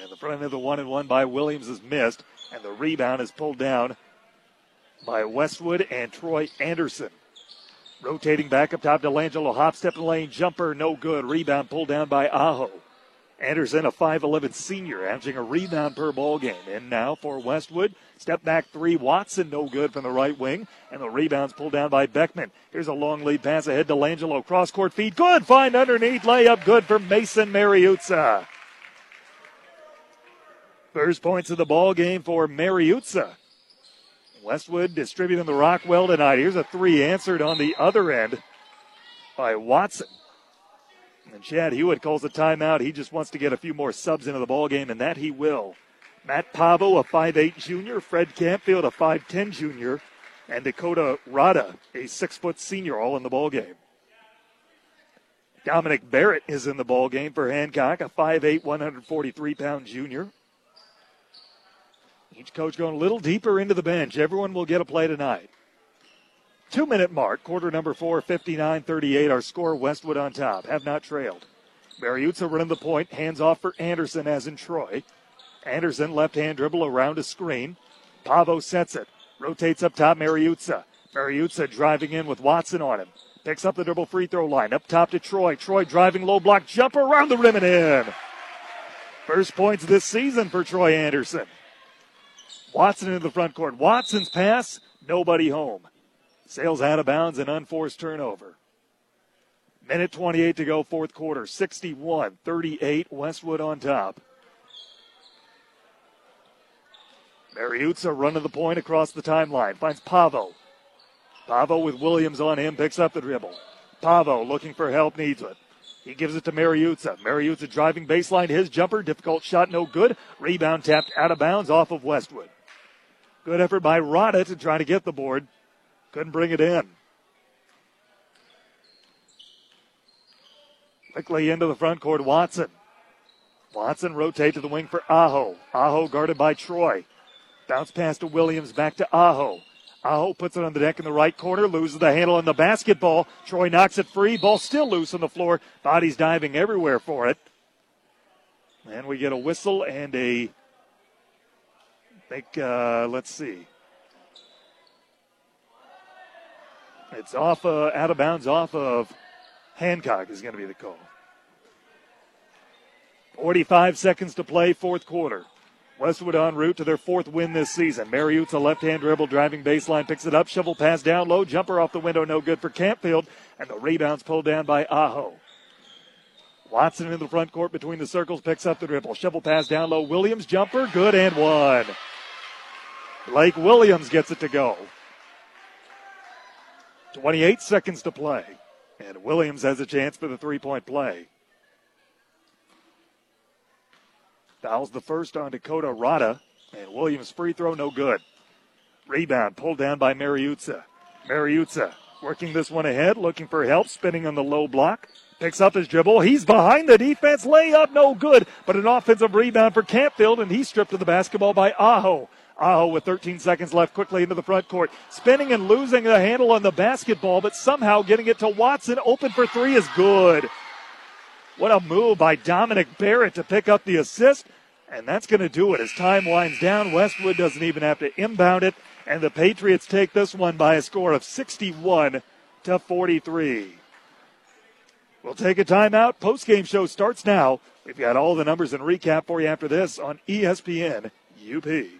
And the front end of the one and one by Williams is missed, and the rebound is pulled down by Westwood and Troy Anderson. Rotating back up top, Delangelo hop step in lane, jumper, no good. Rebound pulled down by Aho. Anderson, a 5'11 senior, averaging a rebound per ball game. And now for Westwood, step back three. Watson, no good from the right wing. And the rebound's pulled down by Beckman. Here's a long lead pass ahead to. Cross court feed, good. Find underneath, layup, good for Mason Mariuzza. First points of the ball game for Mariuzza. Westwood distributing the rock well tonight. Here's a three answered on the other end by Watson. And Chad Hewitt calls a timeout. He just wants to get a few more subs into the ball game, and that he will. Matt Pavo, a 5'8 junior. Fred Campfield, a 5'10 junior. And Dakota Rada, a six foot senior, all in the ball game. Dominic Barrett is in the ball game for Hancock, a 5'8, 143 pound junior. Each coach going a little deeper into the bench. Everyone will get a play tonight. Two minute mark, quarter number four, 59 38. Our score, Westwood on top. Have not trailed. Mariuzza running the point, hands off for Anderson as in Troy. Anderson, left hand dribble around a screen. Pavo sets it, rotates up top, Mariuzza. Mariuzza driving in with Watson on him. Picks up the dribble free throw line. Up top to Troy. Troy driving low block jumper around the rim and in. First points this season for Troy Anderson. Watson in the front court. Watson's pass, nobody home. Sails out of bounds, an unforced turnover. Minute 28 to go, fourth quarter. 61 38, Westwood on top. Mariuzza running the point across the timeline. Finds Pavo. Pavo with Williams on him, picks up the dribble. Pavo looking for help, needs it. He gives it to Mariuzza. Mariuzza driving baseline, his jumper, difficult shot, no good. Rebound tapped out of bounds off of Westwood. Good effort by Rada to try to get the board. Couldn't bring it in. Quickly into the front court, Watson. Watson rotate to the wing for Aho. Aho guarded by Troy. Bounce pass to Williams, back to Aho. Aho puts it on the deck in the right corner, loses the handle on the basketball. Troy knocks it free. Ball still loose on the floor. Bodies diving everywhere for it. And we get a whistle and a. Think, uh, let's see. It's off, uh, out of bounds off of Hancock is going to be the call. 45 seconds to play, fourth quarter. Westwood en route to their fourth win this season. Mariuzza left hand dribble, driving baseline, picks it up, shovel pass down low, jumper off the window, no good for Campfield, and the rebound's pulled down by Aho. Watson in the front court between the circles, picks up the dribble, shovel pass down low, Williams jumper, good and one. Blake Williams gets it to go. 28 seconds to play, and Williams has a chance for the three point play. Fouls the first on Dakota Rada, and Williams' free throw no good. Rebound pulled down by Mariuzza. Mariuzza working this one ahead, looking for help, spinning on the low block. Picks up his dribble. He's behind the defense. Layup no good, but an offensive rebound for Campfield, and he's stripped of the basketball by Aho. Aho with 13 seconds left quickly into the front court. Spinning and losing the handle on the basketball, but somehow getting it to Watson. Open for three is good. What a move by Dominic Barrett to pick up the assist. And that's going to do it as time winds down. Westwood doesn't even have to inbound it. And the Patriots take this one by a score of 61 to 43. We'll take a timeout. Post game show starts now. We've got all the numbers and recap for you after this on ESPN UP.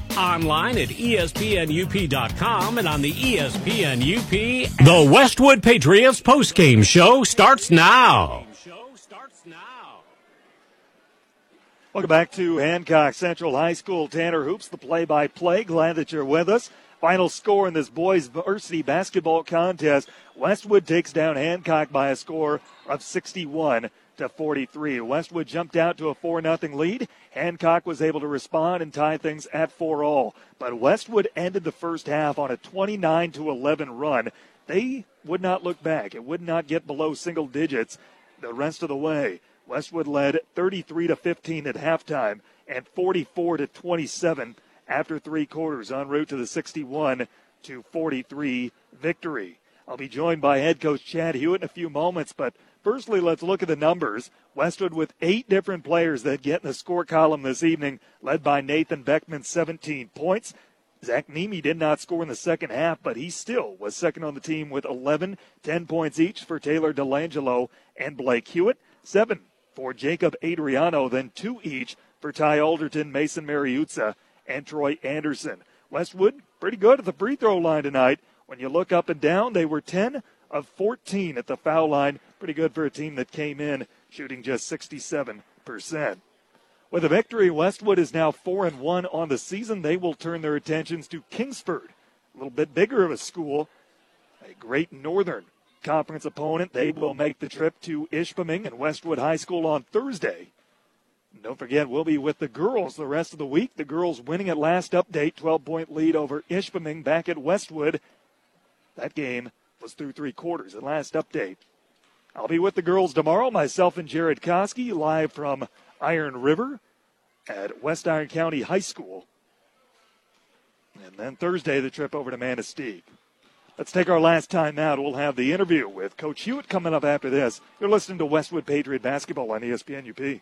Online at ESPNUP.com and on the ESPN UP. The Westwood Patriots postgame show starts now. Welcome back to Hancock Central High School. Tanner Hoops, the play by play. Glad that you're with us. Final score in this boys varsity basketball contest. Westwood takes down Hancock by a score of 61 to 43. Westwood jumped out to a 4 0 lead. Hancock was able to respond and tie things at 4 all. But Westwood ended the first half on a 29 to 11 run. They would not look back. It would not get below single digits the rest of the way. Westwood led 33 to 15 at halftime and 44 to 27 after three quarters en route to the 61 to 43 victory. I'll be joined by head coach Chad Hewitt in a few moments, but firstly, let's look at the numbers. Westwood with eight different players that get in the score column this evening, led by Nathan Beckman, 17 points. Zach Nemi did not score in the second half, but he still was second on the team with 11, 10 points each for Taylor Delangelo and Blake Hewitt, seven for Jacob Adriano, then two each for Ty Alderton, Mason Mariuzza, and Troy Anderson. Westwood, pretty good at the free throw line tonight. When you look up and down, they were 10 of 14 at the foul line. Pretty good for a team that came in shooting just 67%. With a victory, Westwood is now 4 and 1 on the season. They will turn their attentions to Kingsford, a little bit bigger of a school, a great northern conference opponent. They will make the trip to Ishpeming and Westwood High School on Thursday. Don't forget, we'll be with the girls the rest of the week. The girls winning at last update, 12 point lead over Ishpeming back at Westwood. That game was through three quarters at last update. I'll be with the girls tomorrow, myself and Jared Koski, live from Iron River at West Iron County High School. And then Thursday, the trip over to Manistique. Let's take our last time out. We'll have the interview with Coach Hewitt coming up after this. You're listening to Westwood Patriot Basketball on ESPN UP.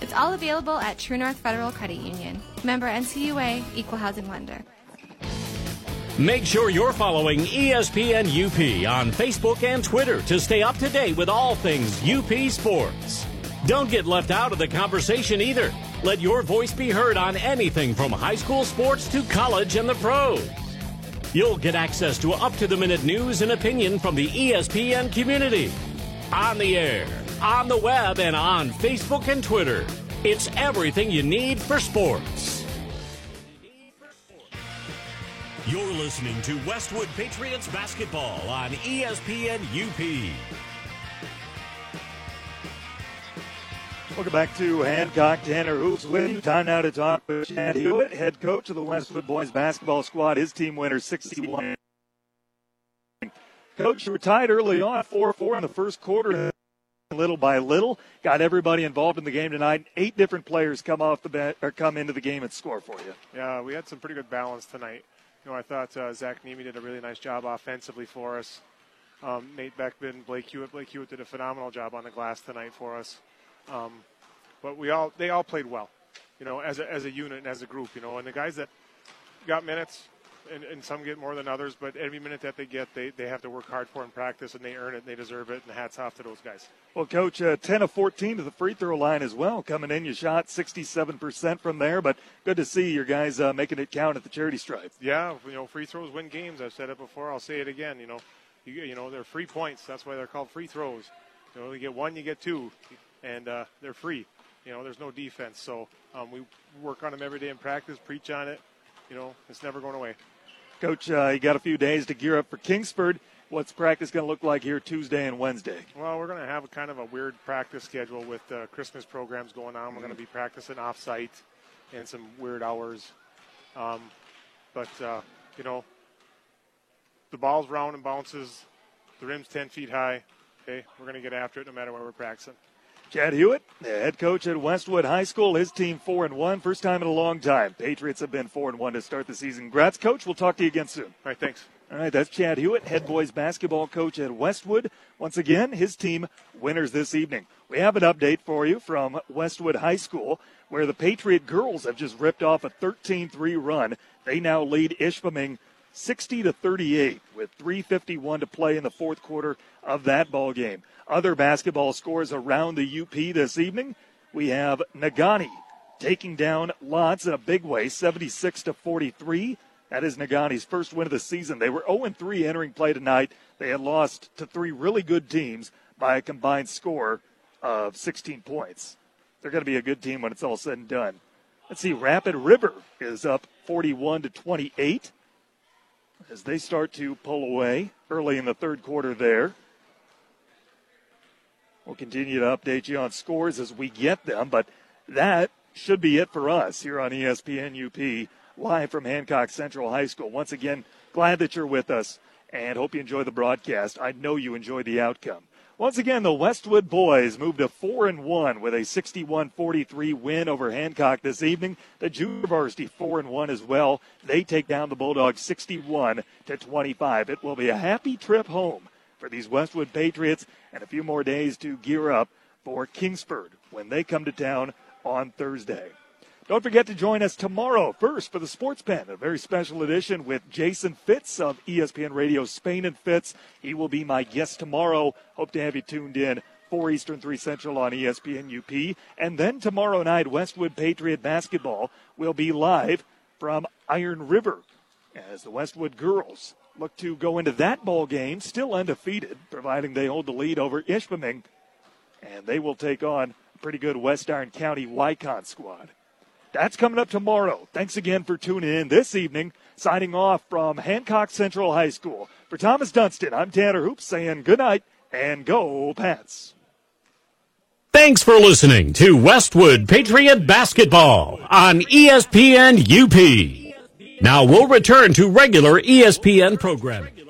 It's all available at True North Federal Credit Union. Member NCUA, Equal Housing Lender. Make sure you're following ESPN UP on Facebook and Twitter to stay up to date with all things UP sports. Don't get left out of the conversation either. Let your voice be heard on anything from high school sports to college and the pros. You'll get access to up to the minute news and opinion from the ESPN community. On the air, on the web, and on Facebook and Twitter. It's everything you need for sports. You're listening to Westwood Patriots basketball on ESPN UP. Welcome back to Hancock. Tanner Hoops with you. Time now to talk with Chad Hewitt, head coach of the Westwood boys basketball squad. His team winner 61. Coach retired early on, 4-4 in the first quarter. Little by little, got everybody involved in the game tonight. Eight different players come off the bench or come into the game and score for you. Yeah, we had some pretty good balance tonight. You know, I thought uh, Zach Nemi did a really nice job offensively for us. Um, Nate Beckman, Blake Hewitt. Blake Hewitt did a phenomenal job on the glass tonight for us. Um, but we all they all played well, you know, as a, as a unit and as a group, you know. And the guys that got minutes, and, and some get more than others, but every minute that they get, they, they have to work hard for in practice, and they earn it, and they deserve it. And hats off to those guys. Well, Coach, uh, 10 of 14 to the free throw line as well. Coming in, you shot 67% from there, but good to see your guys uh, making it count at the charity stripe. Yeah, you know, free throws win games. I've said it before. I'll say it again. You know, you, you know they're free points. That's why they're called free throws. You know, you get one, you get two, and uh, they're free. You know, there's no defense. So um, we work on them every day in practice, preach on it. You know, it's never going away. Coach, uh, you got a few days to gear up for Kingsford. What's practice going to look like here Tuesday and Wednesday? Well, we're going to have a kind of a weird practice schedule with uh, Christmas programs going on. We're going to be practicing off-site and some weird hours. Um, but uh, you know, the ball's round and bounces. The rim's 10 feet high. Okay, we're going to get after it no matter where we're practicing. Chad Hewitt, the head coach at Westwood High School, his team four and one, first time in a long time. Patriots have been four and one to start the season. Congrats, coach. We'll talk to you again soon. All right, thanks. All right, that's Chad Hewitt, head boys basketball coach at Westwood. Once again, his team winners this evening. We have an update for you from Westwood High School, where the Patriot girls have just ripped off a 13-3 run. They now lead Ishpeming 60 to 38 with 351 to play in the fourth quarter of that ball game. Other basketball scores around the UP this evening. We have Negaunee taking down L'Anse in a big way, 76 to 43. That is Negaunee's first win of the season. They were 0 3 entering play tonight. They had lost to three really good teams by a combined score of 16 points. They're going to be a good team when it's all said and done. Let's see, Rapid River is up 41 to 28 as they start to pull away early in the third quarter there. We'll continue to update you on scores as we get them, but that should be it for us here on ESPN UP, live from Hancock Central High School. Once again, glad that you're with us and hope you enjoy the broadcast. I know you enjoy the outcome. Once again, the Westwood boys moved to 4 and 1 with a 61-43 win over Hancock this evening. The junior varsity 4 and 1 as well. They take down the Bulldogs 61 to 25. It will be a happy trip home for these Westwood Patriots and a few more days to gear up for Kingsford when they come to town on Thursday. Don't forget to join us tomorrow, first for the Sports Pen, a very special edition with Jason Fitz of ESPN Radio Spain and Fitz. He will be my guest tomorrow. Hope to have you tuned in. 4 Eastern, 3 Central on ESPN UP. And then tomorrow night, Westwood Patriot basketball will be live from Iron River as the Westwood girls look to go into that ball game still undefeated, providing they hold the lead over Ishpeming. And they will take on a pretty good West Iron County Wykon squad. That's coming up tomorrow. Thanks again for tuning in this evening. Signing off from Hancock Central High School. For Thomas Dunston, I'm Tanner Hoops saying good night and go Pats. Thanks for listening to Westwood Patriot Basketball on ESPN UP. Now we'll return to regular ESPN programming.